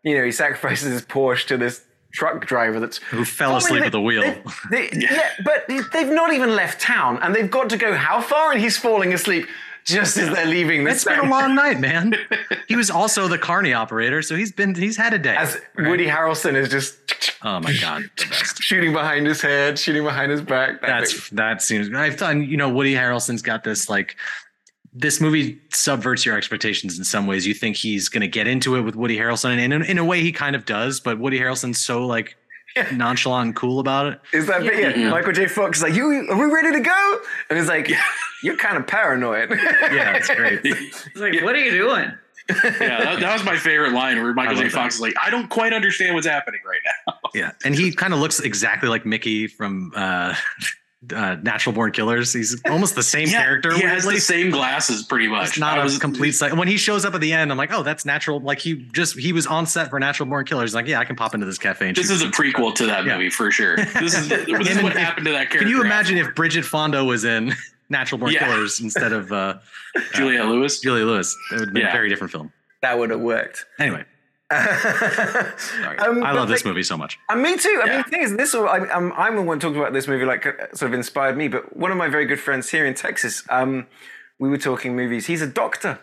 you know, he sacrifices his Porsche to this truck driver that's Who fell asleep they- at the wheel. they- yeah. but they've not even left town, and they've got to go how far? And he's falling asleep just as they're leaving. This it's This been a long night, man. He was also the Carney operator, so he's been he's had a day. As Woody Harrelson is just oh my god, the best. shooting behind his head, shooting behind his back. That That's that seems. I've done. You know, Woody Harrelson's got this like. This movie subverts your expectations in some ways. You think he's going to get into it with Woody Harrelson, and in, in a way, he kind of does. But Woody Harrelson's so like nonchalant and cool about it. Is that? Yeah. Yeah. Michael J. Fox is like, "You are we ready to go?" And he's like, "You're kind of paranoid." Yeah, it's great. He's like, what are you doing? yeah, that, that was my favorite line where Michael J. love Fox is like, I don't quite understand what's happening right now. Yeah, and he kind of looks exactly like Mickey from uh, uh, Natural Born Killers. He's almost the same character. He has the same glasses pretty much. It's not I a was- complete set. When he shows up at the end, I'm like, oh, that's natural. Like he just he was on set for Natural Born Killers. Like, yeah, I can pop into this cafe. And This is a some- prequel to that Yeah. movie for sure. This is, this is what if- happened to that character. Can you imagine afterward. if Bridget Fonda was in Natural Born Yeah. Killers instead of uh, Juliette Lewis? Julia Lewis? It would be been a very different film. that would have worked. Anyway, Sorry. I love this movie so much. And me too. I mean, the thing is, this I, I'm, I'm the one talking about this movie, like, uh, sort of inspired me. But one of my very good friends here in Texas, um, we were talking movies. He's a doctor.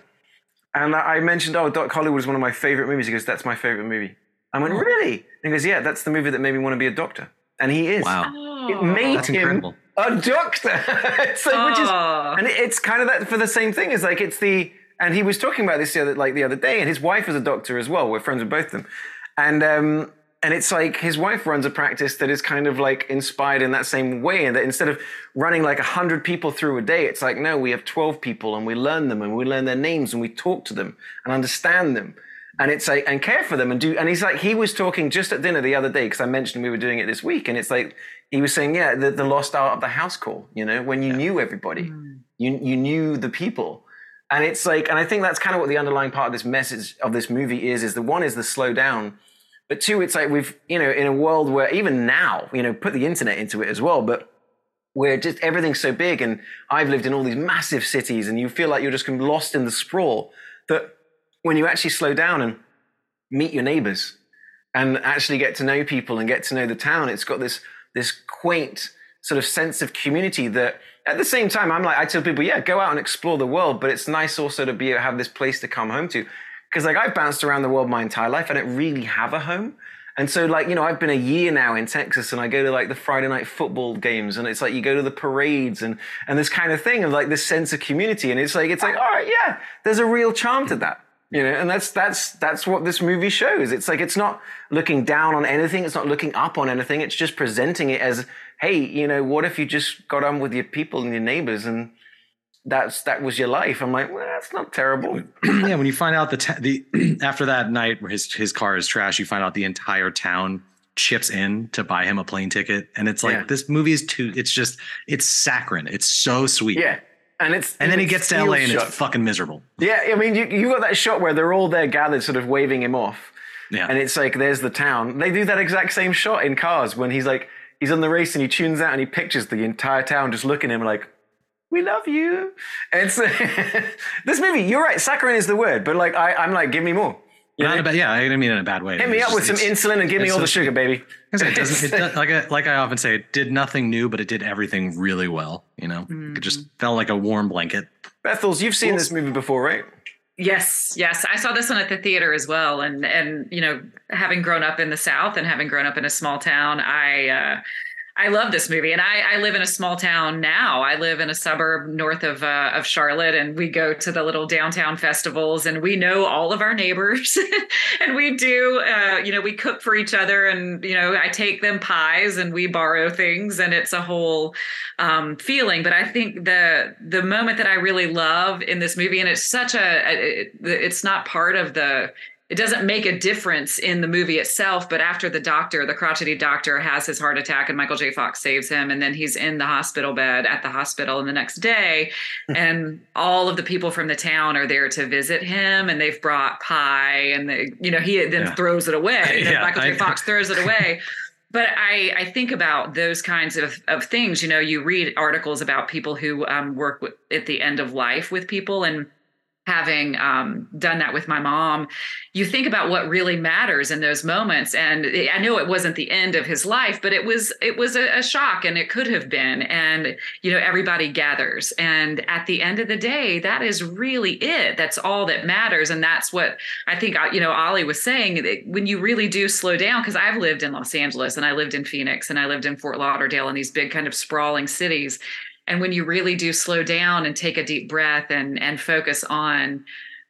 And I I mentioned, oh, Doc Hollywood is one of my favorite movies. He goes, that's my favorite movie. I went, really? And he goes, yeah, that's the movie that made me want to be a doctor. And he is. Wow. It made That's him incredible. a doctor. it's like, which is, Oh. and it's kind of that for the same thing. Is like it's the and he was talking about this the other like the other day, and his wife is a doctor as well. We're friends with both of them, and um, and it's like his wife runs a practice that is kind of like inspired in that same way, and that instead of running like a hundred people through a day, it's like no, we have twelve people, and we learn them, and we learn their names, and we talk to them and understand them. And it's like, and care for them and do, and he's like, he was talking just at dinner the other day, because I mentioned we were doing it this week. And it's like, he was saying, yeah, the, the lost art of the house call, you know, when you knew everybody, you, you knew the people. And it's like, and I think that's kind of what the underlying part of this message of this movie is, is the one is the slow down. But two, it's like we've, you know, in a world where even now, you know, put the internet into it as well, but where just everything's so big and I've lived in all these massive cities and you feel like you're just lost in the sprawl that when you actually slow down and meet your neighbors and actually get to know people and get to know the town, it's got this this quaint sort of sense of community that at the same time I'm like I tell people, yeah, go out and explore the world, but it's nice also to be have this place to come home to. Because like I've bounced around the world my entire life, I don't really have a home. And so, like, you know, I've been a year now in Texas and I go to like the Friday night football games and it's like you go to the parades and, and this kind of thing of like this sense of community. And it's like, it's like, all right, yeah, there's a real charm to that. You know, and that's that's that's what this movie shows. It's like it's not looking down on anything, it's not looking up on anything, it's just presenting it as, hey, you know, what if you just got on with your people and your neighbors and that's that was your life. I'm like, well, that's not terrible. yeah, when you find out the ta- the after that night where his his car is trash, you find out the entire town chips in to buy him a plane ticket, and it's like Yeah. this movie is too. It's just it's saccharine. It's so sweet. Yeah. And it's And then he gets to LA and shot. it's fucking miserable. Yeah, I mean, you, you got that shot where they're all there gathered, sort of waving him off. Yeah. And it's like, there's the town. They do that exact same shot in cars when he's like, he's on the race and he tunes out and he pictures the entire town just looking at him like, we love you. And so this movie, you're right, saccharine is the word, but like, I, I'm like, give me more. You Not know? a bad, yeah, I didn't mean it in a bad way. Hit me It's up with some insulin and give me all the sugar, baby. It doesn't. It does, like I like I often say, it did nothing new, but it did everything really well. You know, it just mm. felt like a warm blanket. Bethels, you've seen this movie before, right? Yes, yes. I saw this one at the theater as well. And and you know, having grown up in the South and having grown up in a small town, I uh I love this movie, and I, I live in a small town now. I live in a suburb north of uh, of Charlotte, and we go to the little downtown festivals, and we know all of our neighbors, and we do, uh, you know, we cook for each other, and you know, I take them pies, and we borrow things, and it's a whole um, feeling. But I think the the moment that I really love in this movie, and it's such a, it, it's not part of the it doesn't make a difference in the movie itself. But after the doctor, the crotchety doctor, has his heart attack, and Michael J. Fox saves him, and then he's in the hospital bed at the hospital, and the next day, and all of the people from the town are there to visit him, and they've brought pie, and they, you know, he then Yeah. throws it away. You know, Yeah, Michael J. I- Fox throws it away. But I, I think about those kinds of, of things. You know, you read articles about people who um, work with, at the end of life with people, and having um, done that with my mom, you think about what really matters in those moments. And I know it wasn't the end of his life, but it was it was a, a shock, and it could have been. And you know, everybody gathers, and at the end of the day, that is really it. That's all that matters, and that's what I think. uh, You know, Ollie was saying when you really do slow down, because I've lived in Los Angeles, and I lived in Phoenix, and I lived in Fort Lauderdale, and these big kind of sprawling cities and when you really do slow down and take a deep breath and and focus on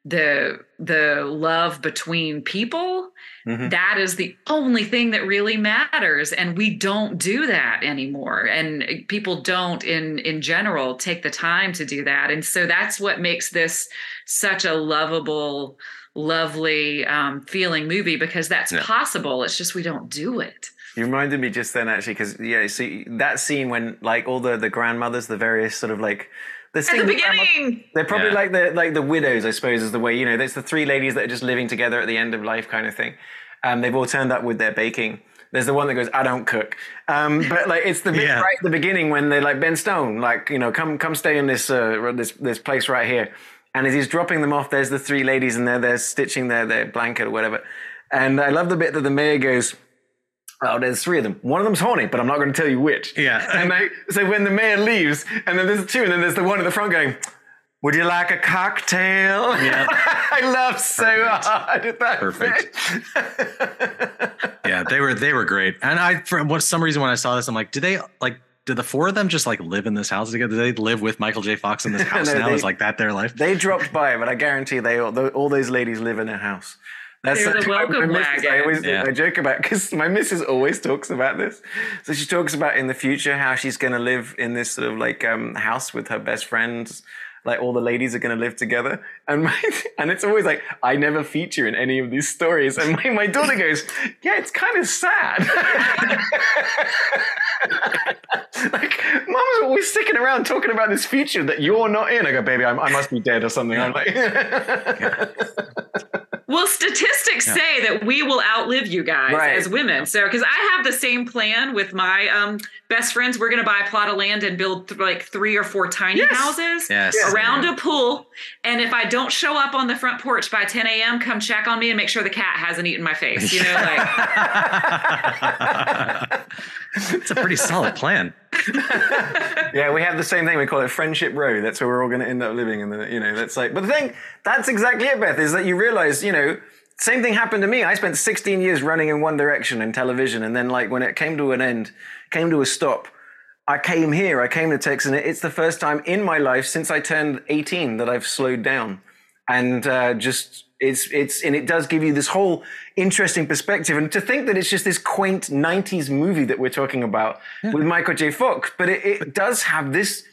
the the love between people Mhm. that is the only thing that really matters. And we don't do that anymore. And people don't in in general take the time to do that. And so that's what makes this such a lovable lovely um, feeling movie because that's Yeah. possible. It's just we don't do it You reminded me just then, actually, because yeah, see that scene when like all the the grandmothers, the various sort of like the at the beginning They're probably Yeah. like the like the widows, I suppose, is the way you know. There's the three ladies that are just living together at the end of life, kind of thing. Um, they've all turned up with their baking. There's the one that goes, "I don't cook," um, but like it's the bit Yeah. right at the beginning when they're like Ben Stone, like you know, come come stay in this uh, this this place right here. And as he's dropping them off, there's the three ladies, and they're they're stitching their their blanket or whatever. And I love the bit that the mayor goes, "Oh, there's three of them. One of them's horny, but I'm not going to tell you which." Yeah. And they, so when the mayor leaves, and then there's two, and then there's the one at the front going, "Would you like a cocktail?" Yeah. I love so hard at that. Perfect. yeah, they were they were great. And I for what some reason when I saw this, I'm like, do they like did the four of them just like live in this house together? Do they live with Michael J. Fox in this house No, now? they- Is like that their life? they dropped by, but I guarantee they all, all those ladies live in a house. That's They're the something my- my welcome missus- I wagon. always Yeah. I joke about because my missus always talks about this. So she talks about in the future how she's going to live in this sort of like um, house with her best friends. Like all the ladies are going to live together, and my, and it's always like I never feature in any of these stories. And my, my daughter goes, "Yeah, it's kind of sad." like, mom's always sticking around talking about this future that you're not in. I go, baby, I'm, I must be dead or something. I'm like, Well, statistics say that we will outlive you guys Right. as women. So, because I have the same plan with my um, best friends, we're going to buy a plot of land and build th- like three or four tiny Yes. houses Yes. around a pool. And if I don't show up on the front porch by 10 a.m., come check on me and make sure the cat hasn't eaten my face. You know, like it's a pretty solid plan. yeah, we have the same thing. We call it Friendship Row. That's where we're all going to end up living. And you know, that's like. But the thing, that's exactly it, Beth. Is that you realize, you know, same thing happened to me. I spent 16 years running in one direction in television, and then like when it came to an end, came to a stop. I came here. I came to Texas, and it's the first time in my life since I turned 18 that I've slowed down, and uh, just it's it's and it does give you this whole interesting perspective. And to think that it's just this quaint 90s movie that we're talking about with Michael J. Fox, but it, it does have this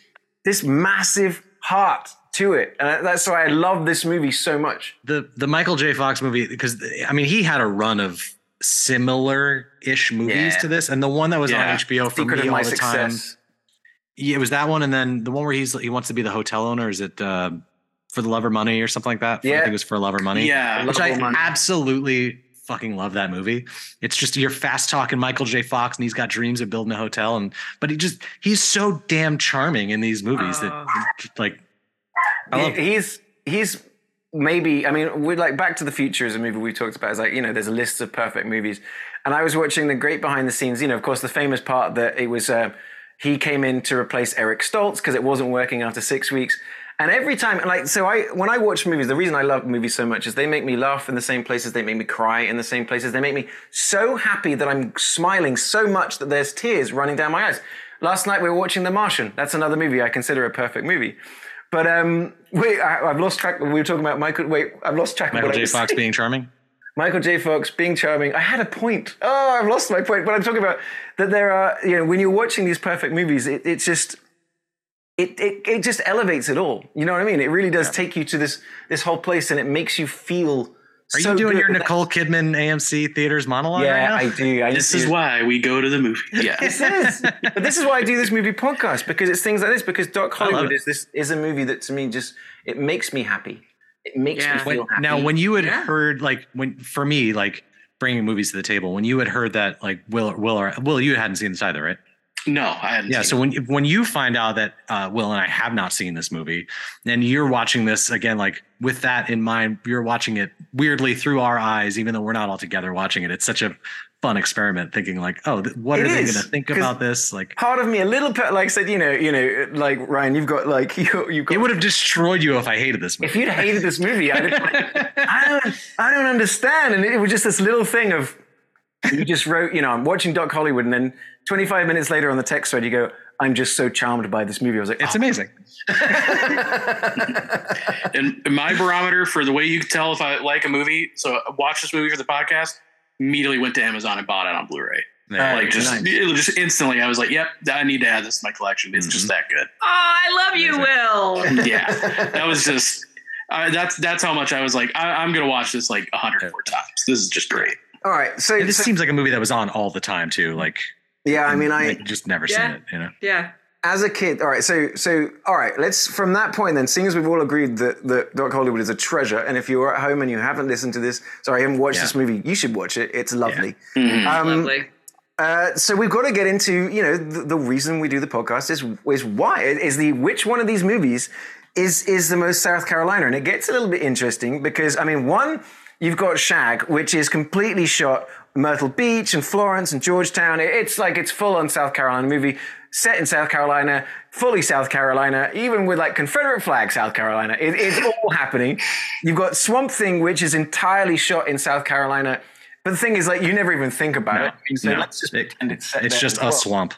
this massive heart to it, and that's why I love this movie so much. The the Michael J. Fox movie because I mean he had a run of similar ish movies Yeah. to this, and the one that was Yeah. on HBO for Secret me all the time. Yeah, it was that one, and then the one where he's he wants to be the hotel owner. Is it uh, for the love or money or something like that? I Yeah. think it was for love or money. Yeah. which I Money. absolutely fucking love that movie. It's just you're fast talking Michael J. Fox, and he's got dreams of building a hotel, and but he just he's so damn charming in these movies that like I love. He's he's maybe I mean we're like Back to the Future is a movie we talked about. It's like you know there's a list of perfect movies, and I was watching the great behind the scenes. You know, of course, the famous part that it was uh, he came in to replace Eric Stoltz because it wasn't working after six weeks. And every time, like, so I, when I watch movies, the reason I love movies so much is they make me laugh in the same places, they make me cry in the same places, they make me so happy that I'm smiling so much that there's tears running down my eyes. Last night we were watching The Martian. That's another movie I consider a perfect movie. But um, wait, I, I've lost track. We were talking about Michael. Wait, I've lost track. of Michael J. Fox saying. being charming. Michael J. Fox being charming. I had a point. Oh, I've lost my point. But I'm talking about that there are, you know, when you're watching these perfect movies, it, it's just, it, it, it just elevates it all. You know what I mean? It really does take you to this, this whole place and it makes you feel Are so you doing good. your Nicole Kidman AMC theaters monologue Yeah, right I do. I This do. is why we go to the movie. Yeah. This is, but this is why I do this movie podcast because it's things like this. Because Doc Hollywood it. is this is a movie that to me just it makes me happy. It makes Yeah. me feel When- happy. now, when you had Yeah. heard like when for me like bringing movies to the table, when you had heard that like Will Will or Will you hadn't seen this either, right? No, I hadn't. Yeah. seen So it. when when you find out that uh, Will and I have not seen this movie, and you're watching this again, like with that in mind, you're watching it weirdly through our eyes, even though we're not all together watching it. It's such a fun experiment, thinking like, oh, th- what It are they going to think about this? Like, part of me, a little bit, like I said, you know, you know, like Ryan, you've got like you, you've got. it would have destroyed you if I hated this movie. if you'd hated this movie, I'd have, I don't, I don't understand. And it was just this little thing of you just wrote, you know, I'm watching Doc Hollywood, and then 25 minutes later on the text thread, you go, I'm just so charmed by this movie. I was like, it's oh, amazing. and my barometer for the way you can tell if I like a movie, so I watch this movie for the podcast, immediately went to Amazon and bought it on Blu-ray. Yeah. Like just, nice. it just instantly, I was like, "Yep, I need to add this to my collection. It's just that good." Oh, I love you, Will. Yeah, that was just uh, that's that's how much I was like, I, I'm gonna watch this like a hundred more times. This is just great. all right. So, And this so- seems like a movie that was on all the time too. Like, yeah, I mean, I, just never Yeah. seen it. You know. Yeah. as a kid, all right, so so all right, let's from that point then, seeing as we've all agreed that that Doc Hollywood is a treasure, and if you're at home and you haven't listened to this, sorry, you haven't watched Yeah. this movie, you should watch it. It's lovely. Mhm. Um, Lovely. uh, so we've got to get into you know the, the reason we do the podcast is is why is the which one of these movies is is the most South Carolina, and it gets a little bit interesting because I mean one you've got Shag, which is completely shot Myrtle Beach and Florence and Georgetown. It's like it's full on South Carolina movie set in South Carolina, fully South Carolina, even with like Confederate flag South Carolina. It, it's all happening. You've got Swamp Thing, which is entirely shot in South Carolina. But the thing is, like, you never even think about No, it. Say, no. let's just pretend it's set It's just a well. swamp.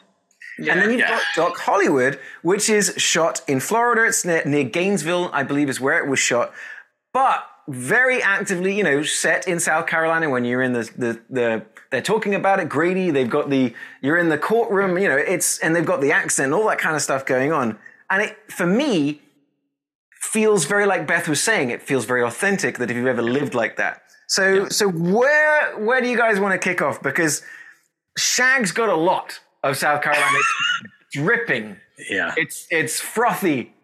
Yeah. And then you've Yeah. got Doc Hollywood, which is shot in Florida. It's near, near Gainesville, I believe, is where it was shot. But very actively, you know, set in South Carolina when you're in the the the they're talking about it. greedy. they've got the you're in the courtroom, you know, it's and they've got the accent, all that kind of stuff going on. And it for me feels very like Beth was saying, it feels very authentic that if you've ever lived like that. So so where where do you guys want to kick off? Because Shag's got a lot of South Carolina. It's dripping. Yeah. It's it's frothy.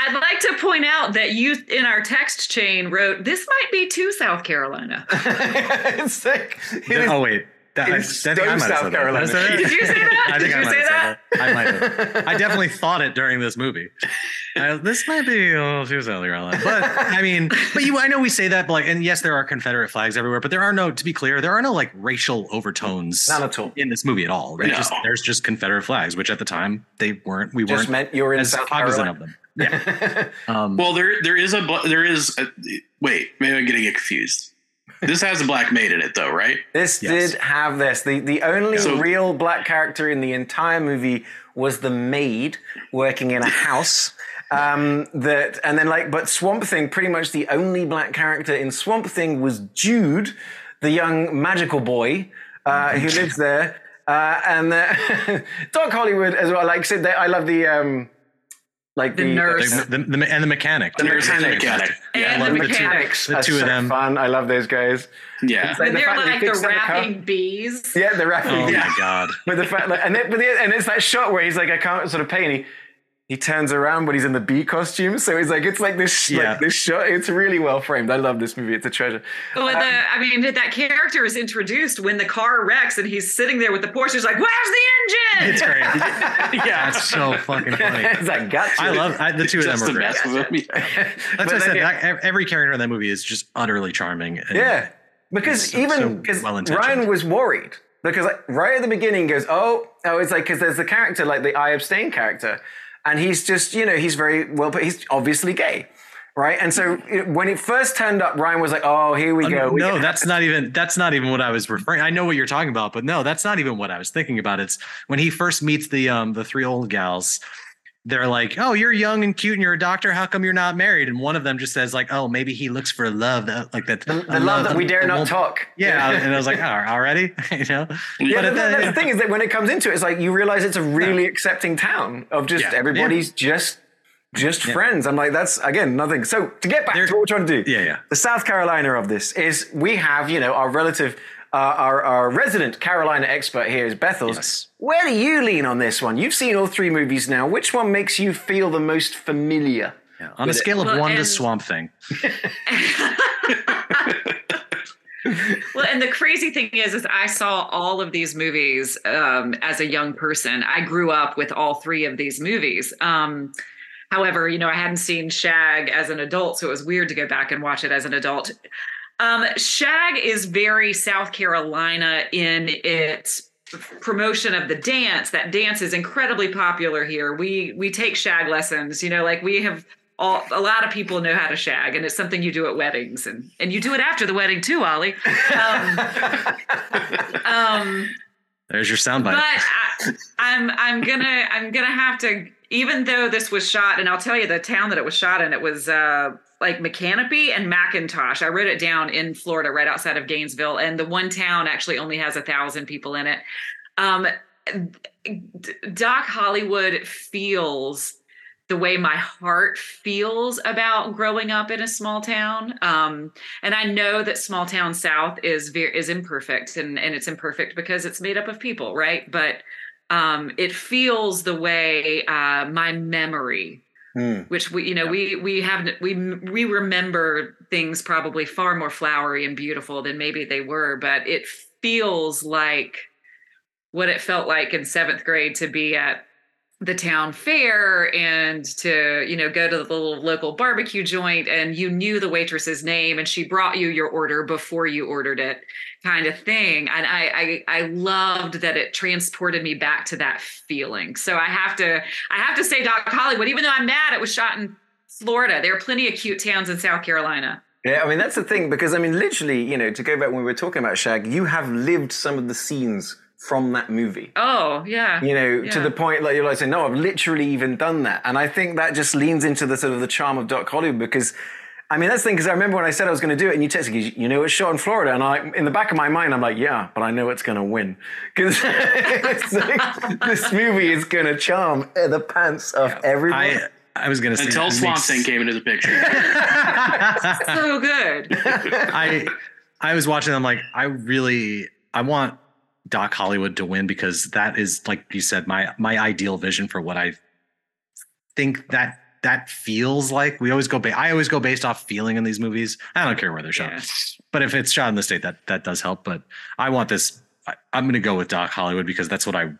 I'd like to point out that you in our text chain wrote, this might be too South Carolina. it's like it is- oh wait, that, I, I think I Stone, might have South said that. Carolina. Did I that? Did you say that? I think Did I you might say have said that? that. I might have. I definitely thought it during this movie. Uh, this might be a little too South Carolina, but I mean, but you, I know we say that, but like, and yes, there are Confederate flags everywhere, but there are no, to be clear, there are no like racial overtones Not at all. in this movie at all. Right? No. Just, there's just Confederate flags, which at the time they weren't. We Just weren't meant you're in as South cognizant Carolina. of them. Yeah. Um, Well, there there is a there is a, wait, maybe I'm getting it confused. This has a black maid in it though, right? This Yes. did have this. The the only So- real black character in the entire movie was the maid working in a house. Um, that and then like, but Swamp Thing, pretty much the only black character in Swamp Thing was Jude, the young magical boy uh, who lives there. Uh, and uh, Doc Hollywood as well. Like I said, they, I love the um, like The the, nurse. the, the, the, and the mechanic. The nurse and the Fantastic. mechanic. And I the love the two- mechanics. the two of so them. Fun. I love those guys. Yeah. It's like And the they're fact that he like the fixed up bees. Yeah, the rapping. Oh yeah. my god. With the fact that, and, it, but the, and it's that shot where he's like, I can't sort of pay, and he, he turns around, but he's in the bee costume. So it's like, it's like this, sh- Yeah. like this shot. It's really well framed. I love this movie. It's a treasure. Well, the, um, I mean, that character is introduced when the car wrecks and he's sitting there with the Porsche. He's like, "Where's the engine?" It's great. yeah, it's so fucking funny. it's like, gotcha. I love I, the two of them are to great. mess with him. Yeah. That's what I said. it- that- every character in that movie is just utterly charming. and- Yeah, because so- even because well-intentioned. Ryan was worried because like, right at the beginning goes, oh, oh, it's like because there's the character like the I abstain character, and he's just you know he's very well, but he's obviously gay, right? And so it- when it first turned up, Ryan was like, oh, here we go. We No, that's not even that's not even what I was referring. I know what you're talking about, but no, that's not even what I was thinking about. It's when he first meets the um the three old gals. They're like, "Oh, you're young and cute, and you're a doctor. How come you're not married?" And one of them just says, "Like, oh, maybe he looks for love, that, like that, the, the love that we dare not talk. Yeah, and I was like, "Oh, already?" you know. Yeah, But but that- the- the uh, thing is that when it comes into it, it's like you realize it's a really accepting town of just Yeah. everybody's just just friends. I'm like, that's again nothing. So to get back to what we're trying to do, Yeah, yeah. The South Carolina of this is we have, you know, our relative, uh, our, our resident Carolina expert here is Bethels. Yes. Where do you lean on this one? You've seen all three movies now. Which one makes you feel the most familiar? Yeah. On a scale of Well, one to Swamp Thing, Well, and the crazy thing is, is I saw all of these movies um, as a young person. I grew up with all three of these movies. Um, however, you know, I hadn't seen Shag as an adult, so it was weird to go back and watch it as an adult. Um, Shag is very South Carolina in its promotion of the dance. That dance is incredibly popular here. We we take Shag lessons. You know, like we have all a lot of people know how to shag, and it's something you do at weddings, and and you do it after the wedding too, Ollie. Um, um, there's your soundbite. but I, I'm I'm gonna I'm gonna have to even though this was shot and I'll tell you the town that it was shot in it was uh like Micanopy and McIntosh. I wrote it down in Florida, right outside of Gainesville, and the one town actually only has a thousand people in it. Um, Doc Hollywood feels the way my heart feels about growing up in a small town. Um, and I know that small town South is is imperfect, and and it's imperfect because it's made up of people, right? But um, it feels the way uh, my memory Hmm. which we you know we we have we we remember things probably far more flowery and beautiful than maybe they were but it feels like what it felt like in seventh grade to be at the town fair and to you know go to the little local barbecue joint and you knew the waitress's name and she brought you your order before you ordered it kind of thing. And I, I i loved that it transported me back to that feeling. So i have to i have to say doc hollywood even though i'm mad it was shot in florida. There are plenty of cute towns in south carolina. Yeah, I mean that's the thing because I mean literally, you know, to go back when we were talking about Shag, you have lived some of the scenes from that movie. oh yeah. You know, to the point like you're like saying, no, I've literally even done that, and I think that just leans into the sort of the charm of Doc Hollywood because. I mean, that's the thing, because I remember when I said I was going to do it, and you texted me, you know, it's shot in Florida. And I, in the back of my mind, I'm like, yeah, but I know it's going to win. Because this movie is going to charm the pants of everyone. I I was gonna say Until it Swamp Thing came into the picture. so good I I was watching. I'm like, I really I want Doc Hollywood to win because that is like you said, my my ideal vision for what I think that that feels like. We always go. Ba- I always go based off feeling in these movies. I don't care where they're shot, Yeah. but if it's shot in the state, that that does help. But I want this. I, I'm going to go with Doc Hollywood because that's what I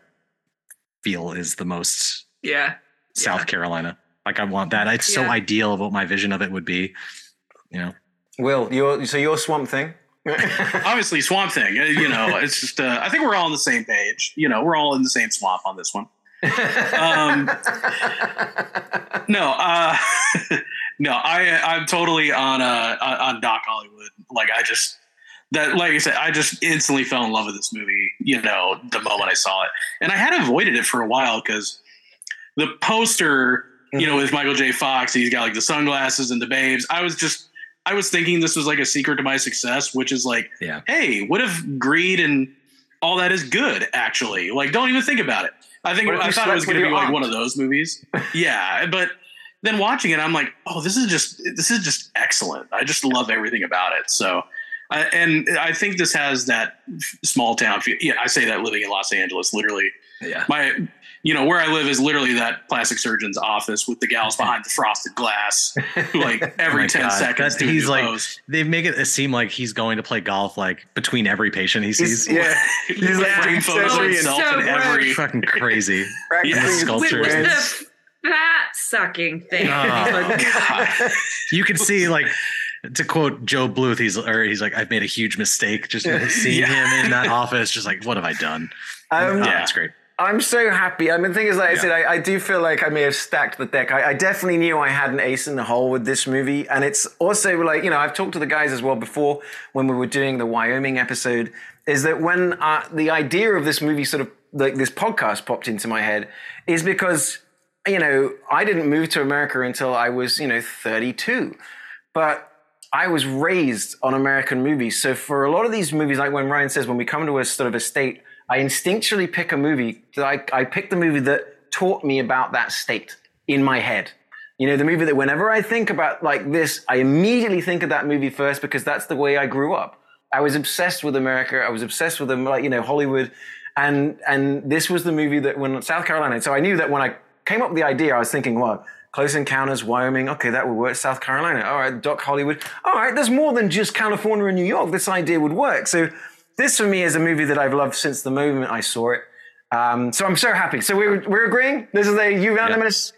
feel is the most yeah South Yeah. Carolina. Like I want that. It's so ideal of what my vision of it would be. You know. Will, you're, so your Swamp Thing? Obviously, Swamp Thing. You know, it's just. Uh, I think we're all on the same page. You know, we're all in the same swamp on this one. Um, no, uh, no, I I'm totally on uh on Doc Hollywood. Like I just that like I said, I just instantly fell in love with this movie. You know, the moment I saw it, and I had avoided it for a while because the poster, you know, with Michael J. Fox, he's got like the sunglasses and the babes. I was just I was thinking this was like a secret to my success, which is like, Yeah. hey, what if greed and all that is good? Actually, like, don't even think about it. I think I thought it was going to be your like one of those movies. yeah, but then watching it, I'm like, oh, this is just this is just excellent. I just love everything about it. So, I and I think this has that small town feel. Yeah, I say that living in Los Angeles, literally. Yeah. My, you know, where I live is literally that plastic surgeon's office with the gals behind the frosted glass, who like every Oh ten God. seconds. That- he's like pose. they make it seem like he's going to play golf like between every patient he sees. yeah, he's like frame Prince photos of Edward it's himself so in every. fucking crazy. practicing Yeah. his Sculpture. With twins. the fat sucking thing. Oh. He's God. You can see like to quote Gob Bluth, he's or he's like, I've made a huge mistake just seeing him in that office. Just like, what have I done? Um, Oh, Yeah. that's great. I'm so happy. I mean, the thing is, like I said, I, I do feel like I may have stacked the deck. I, I definitely knew I had an ace in the hole with this movie. And it's also like, you know, I've talked to the guys as well before when we were doing the Wyoming episode, is that when uh, the idea of this movie sort of, like this podcast popped into my head, is because, you know, I didn't move to America until I was, you know, 32. But I was raised on American movies. So for a lot of these movies, like when Ryan says, when we come to a sort of a state, I instinctually pick a movie that I, I pick the movie that taught me about that state in my head. You know, the movie that whenever I think about like this, I immediately think of that movie first because that's the way I grew up. I was obsessed with America. I was obsessed with them, like you know, Hollywood, and and this was the movie that when South Carolina. So I knew that when I came up with the idea, I was thinking, well, Close Encounters, Wyoming. Okay, that would work. South Carolina. All right, Doc Hollywood. All right, there's more than just California and New York. This idea would work. So this for me is a movie that I've loved since the moment I saw it. Um, so I'm so happy. So we're we're agreeing. This is a unanimous.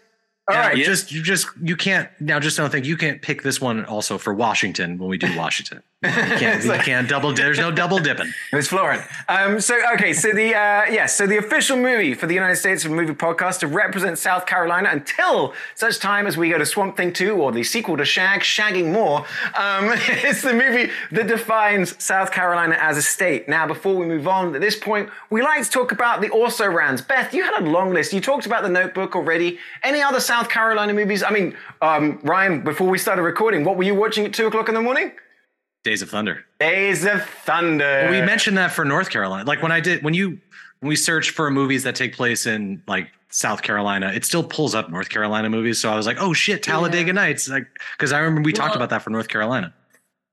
All Yeah, right. you just you just you can't now. Just don't think you can't pick this one also for Washington when we do Washington. You can't, you can't double. There's no double dipping. It was Florent. Um, so okay, so the uh, yes, so the official movie for the United States of Movie Podcast to represent South Carolina until such time as we go to Swamp Thing Two or the sequel to Shag, Shagging More. Um, it's the movie that defines South Carolina as a state. Now, before we move on, at this point, we like to talk about the also rans. Beth, you had a long list. You talked about The Notebook already. Any other South Carolina movies? I mean, um, Ryan, before we started recording, what were you watching at two o'clock in the morning? Days of Thunder. Days of Thunder. we mentioned that for North Carolina. Like when I did when you when we search for movies that take place in like South Carolina, it still pulls up North Carolina movies. So I was like, oh shit, Talladega Nights. Like because I remember we talked about that for North Carolina.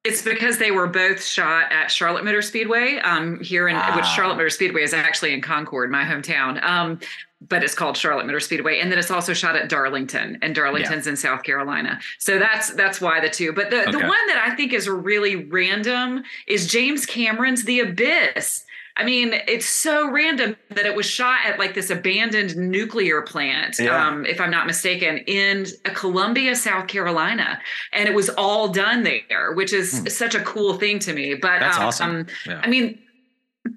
It's because they were both shot at Charlotte Motor Speedway um, here in which Ah. Charlotte Motor Speedway is actually in Concord, my hometown. Um, but it's called Charlotte Motor Speedway, and then it's also shot at Darlington, and Darlington's in South Carolina. So that's that's why the two. But the the one that I think is really random is James Cameron's The Abyss. I mean, it's so random that it was shot at like this abandoned nuclear plant, Yeah. um, if I'm not mistaken, in Columbia, South Carolina, and it was all done there, which is such a cool thing to me. But Hmm. That's um, awesome. um, Yeah. I mean,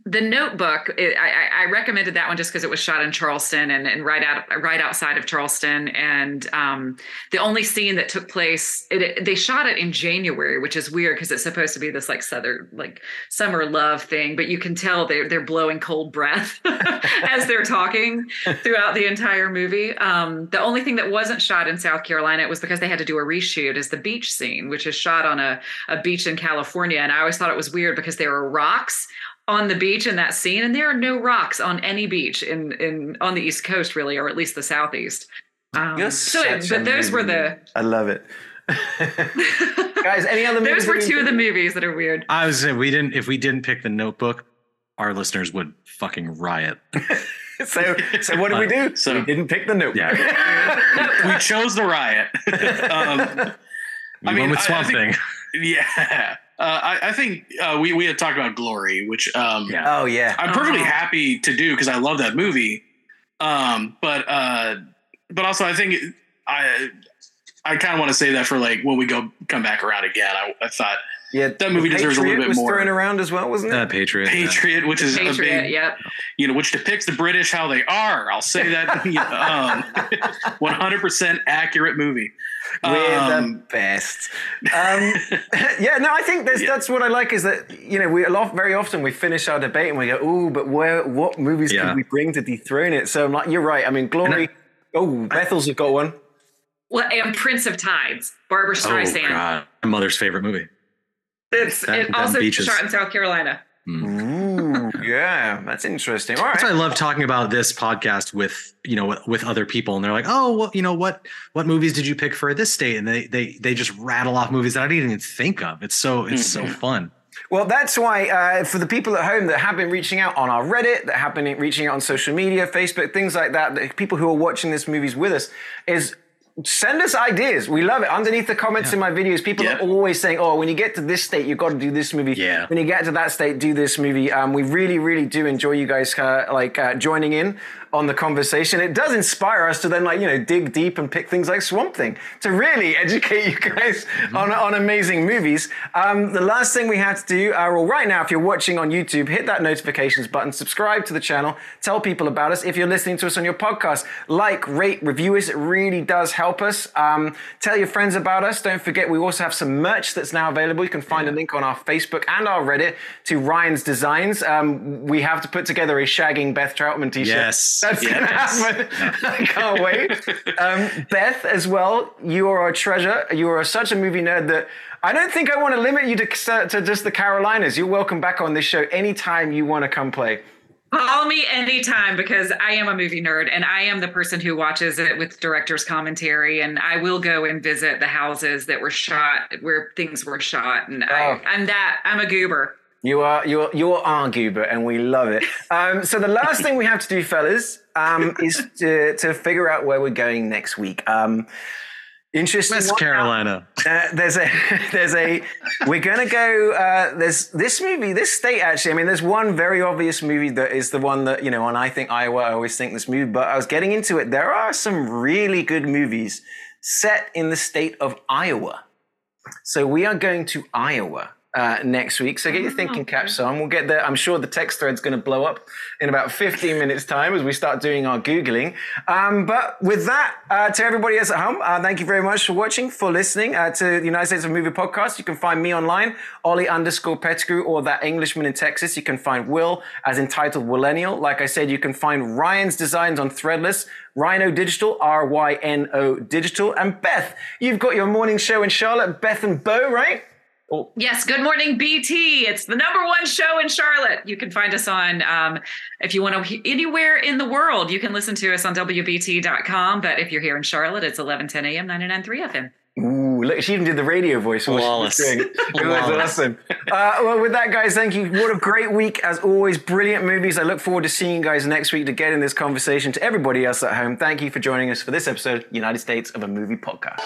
the Notebook. It, I, I- recommended that one just because it was shot in Charleston and, and right out right outside of Charleston, and um, the only scene that took place. It, it- they shot it in January, which is weird because it's supposed to be this like southern like summer love thing, but you can tell they're they're blowing cold breath as they're talking throughout the entire movie. Um, the only thing that wasn't shot in South Carolina it was because they had to do a reshoot is the beach scene, which is shot on a, a beach in California. And I always thought it was weird because there were rocks on the beach in that scene, and there are no rocks on any beach in in on the East Coast, really, or at least the Southeast. Um, You're so, such but a those were the. I love it. Guys, any other movies? those were two of the movies that are weird. I was saying we didn't if we didn't pick the Notebook, our listeners would fucking riot. So, so what did we do? So- we didn't pick the notebook. Yeah. we chose the riot. um, We I mean, went with I- I Swamp think- Thing. yeah, uh, I, I think uh, we we had talked about Glory, which um, Yeah. oh yeah. I'm perfectly Uh-huh. happy to do because I love that movie. Um, but uh, but also I think I I kind of want to say that for like when we go come back around again. I, I thought Yeah, That movie deserves a little bit was more. thrown around as well, wasn't it? Uh, Patriot. yeah. Patriot, which is a Patriot, big yep. you know, which depicts the British how they are. I'll say that you know, um, 100% accurate movie. We're Um, the best. Um, yeah, no, I think that's, that's what I like is that you know we a lot very often we finish our debate and we go, "Ooh, but where? What movies Yeah. can we bring to dethrone it?" So I'm like, "You're right." I mean, Glory. oh, Bethel's have got one. Well, and Prince of Tides, Barbara Oh Streisand. god, my mother's favorite movie. It's That- it them also beaches. shot in South Carolina. Ooh, yeah, that's interesting. All That's why I love talking about this podcast with you know with, with other people, and they're like, "Oh, well, you know what? What movies did you pick for this state?" And they they they just rattle off movies that I didn't even think of. It's so it's so fun. Well, that's why uh, for the people at home that have been reaching out on our Reddit, that have been reaching out on social media, Facebook, things like that, the people who are watching this movies with us, is send us ideas. We love it. Underneath the comments in my videos, people Yeah. are always saying, "Oh, when you get to this state, you've got to do this movie. Yeah. When you get to that state, do this movie." Um, we really, really do enjoy you guys uh, like uh, joining in on the conversation. It does inspire us to then like you know dig deep and pick things like Swamp Thing to really educate you guys on on amazing movies. Um, the last thing we had to do, uh, well, right now, if you're watching on YouTube, hit that notifications button, subscribe to the channel, tell people about us. If you're listening to us on your podcast, like, rate, review us. It really does help us. Um, tell your friends about us. Don't forget, we also have some merch that's now available. You can find a link on our Facebook and our Reddit to Ryan's designs. Um, we have to put together a shagging Beth Troutman t-shirt. Yes. That's gonna Yes. happen. I can't wait. Um, Beth, as well, you are a treasure. You are such a movie nerd that I don't think I want to limit you to, to just the Carolinas. You're welcome back on this show anytime you want to come play. Call me anytime because I am a movie nerd and I am the person who watches it with director's commentary and I will go and visit the houses that were shot where things were shot and Oh. I, I'm that I'm a goober. You are you're you're our goober, and we love it. Um, so the last thing we have to do, fellas, um, is to, to figure out where we're going next week. Um, interesting. West. Carolina. Uh, there's a there's a we're gonna go. Uh, there's this movie, this state actually. I mean, there's one very obvious movie that is the one that you know. And I think Iowa. I always think this movie, but I was getting into it. There are some really good movies set in the state of Iowa. So we are going to Iowa uh, next week. So get your thinking caps on. We'll get there. I'm sure the text thread's going to blow up in about 15 minutes time as we start doing our Googling. Um, but with that, uh, to everybody else at home, uh, thank you very much for watching, for listening uh, to the United States of Movie podcast. You can find me online, Ollie underscore Pettigrew, or that Englishman in Texas. You can find Will as entitled Millennial. Like I said, you can find Ryan's designs on Threadless. Ryno Digital, R Y N O Digital. And Beth, you've got your morning show in Charlotte, Beth and Bo, right? Yes, Good Morning BT. It's the number one show in Charlotte. You can find us on, um, if you want to, anywhere in the world, you can listen to us on WBT.com. But if you're here in Charlotte, it's 11, 10 a.m., 99.3 FM. Ooh, look, she even did the radio voice. while she was Flawless. doing it. It was Flawless. awesome. Uh, well, with that, guys, thank you. What a great week, as always. Brilliant movies. I look forward to seeing you guys next week to get in this conversation. To everybody else at home, thank you for joining us for this episode, United States of a Movie Podcast.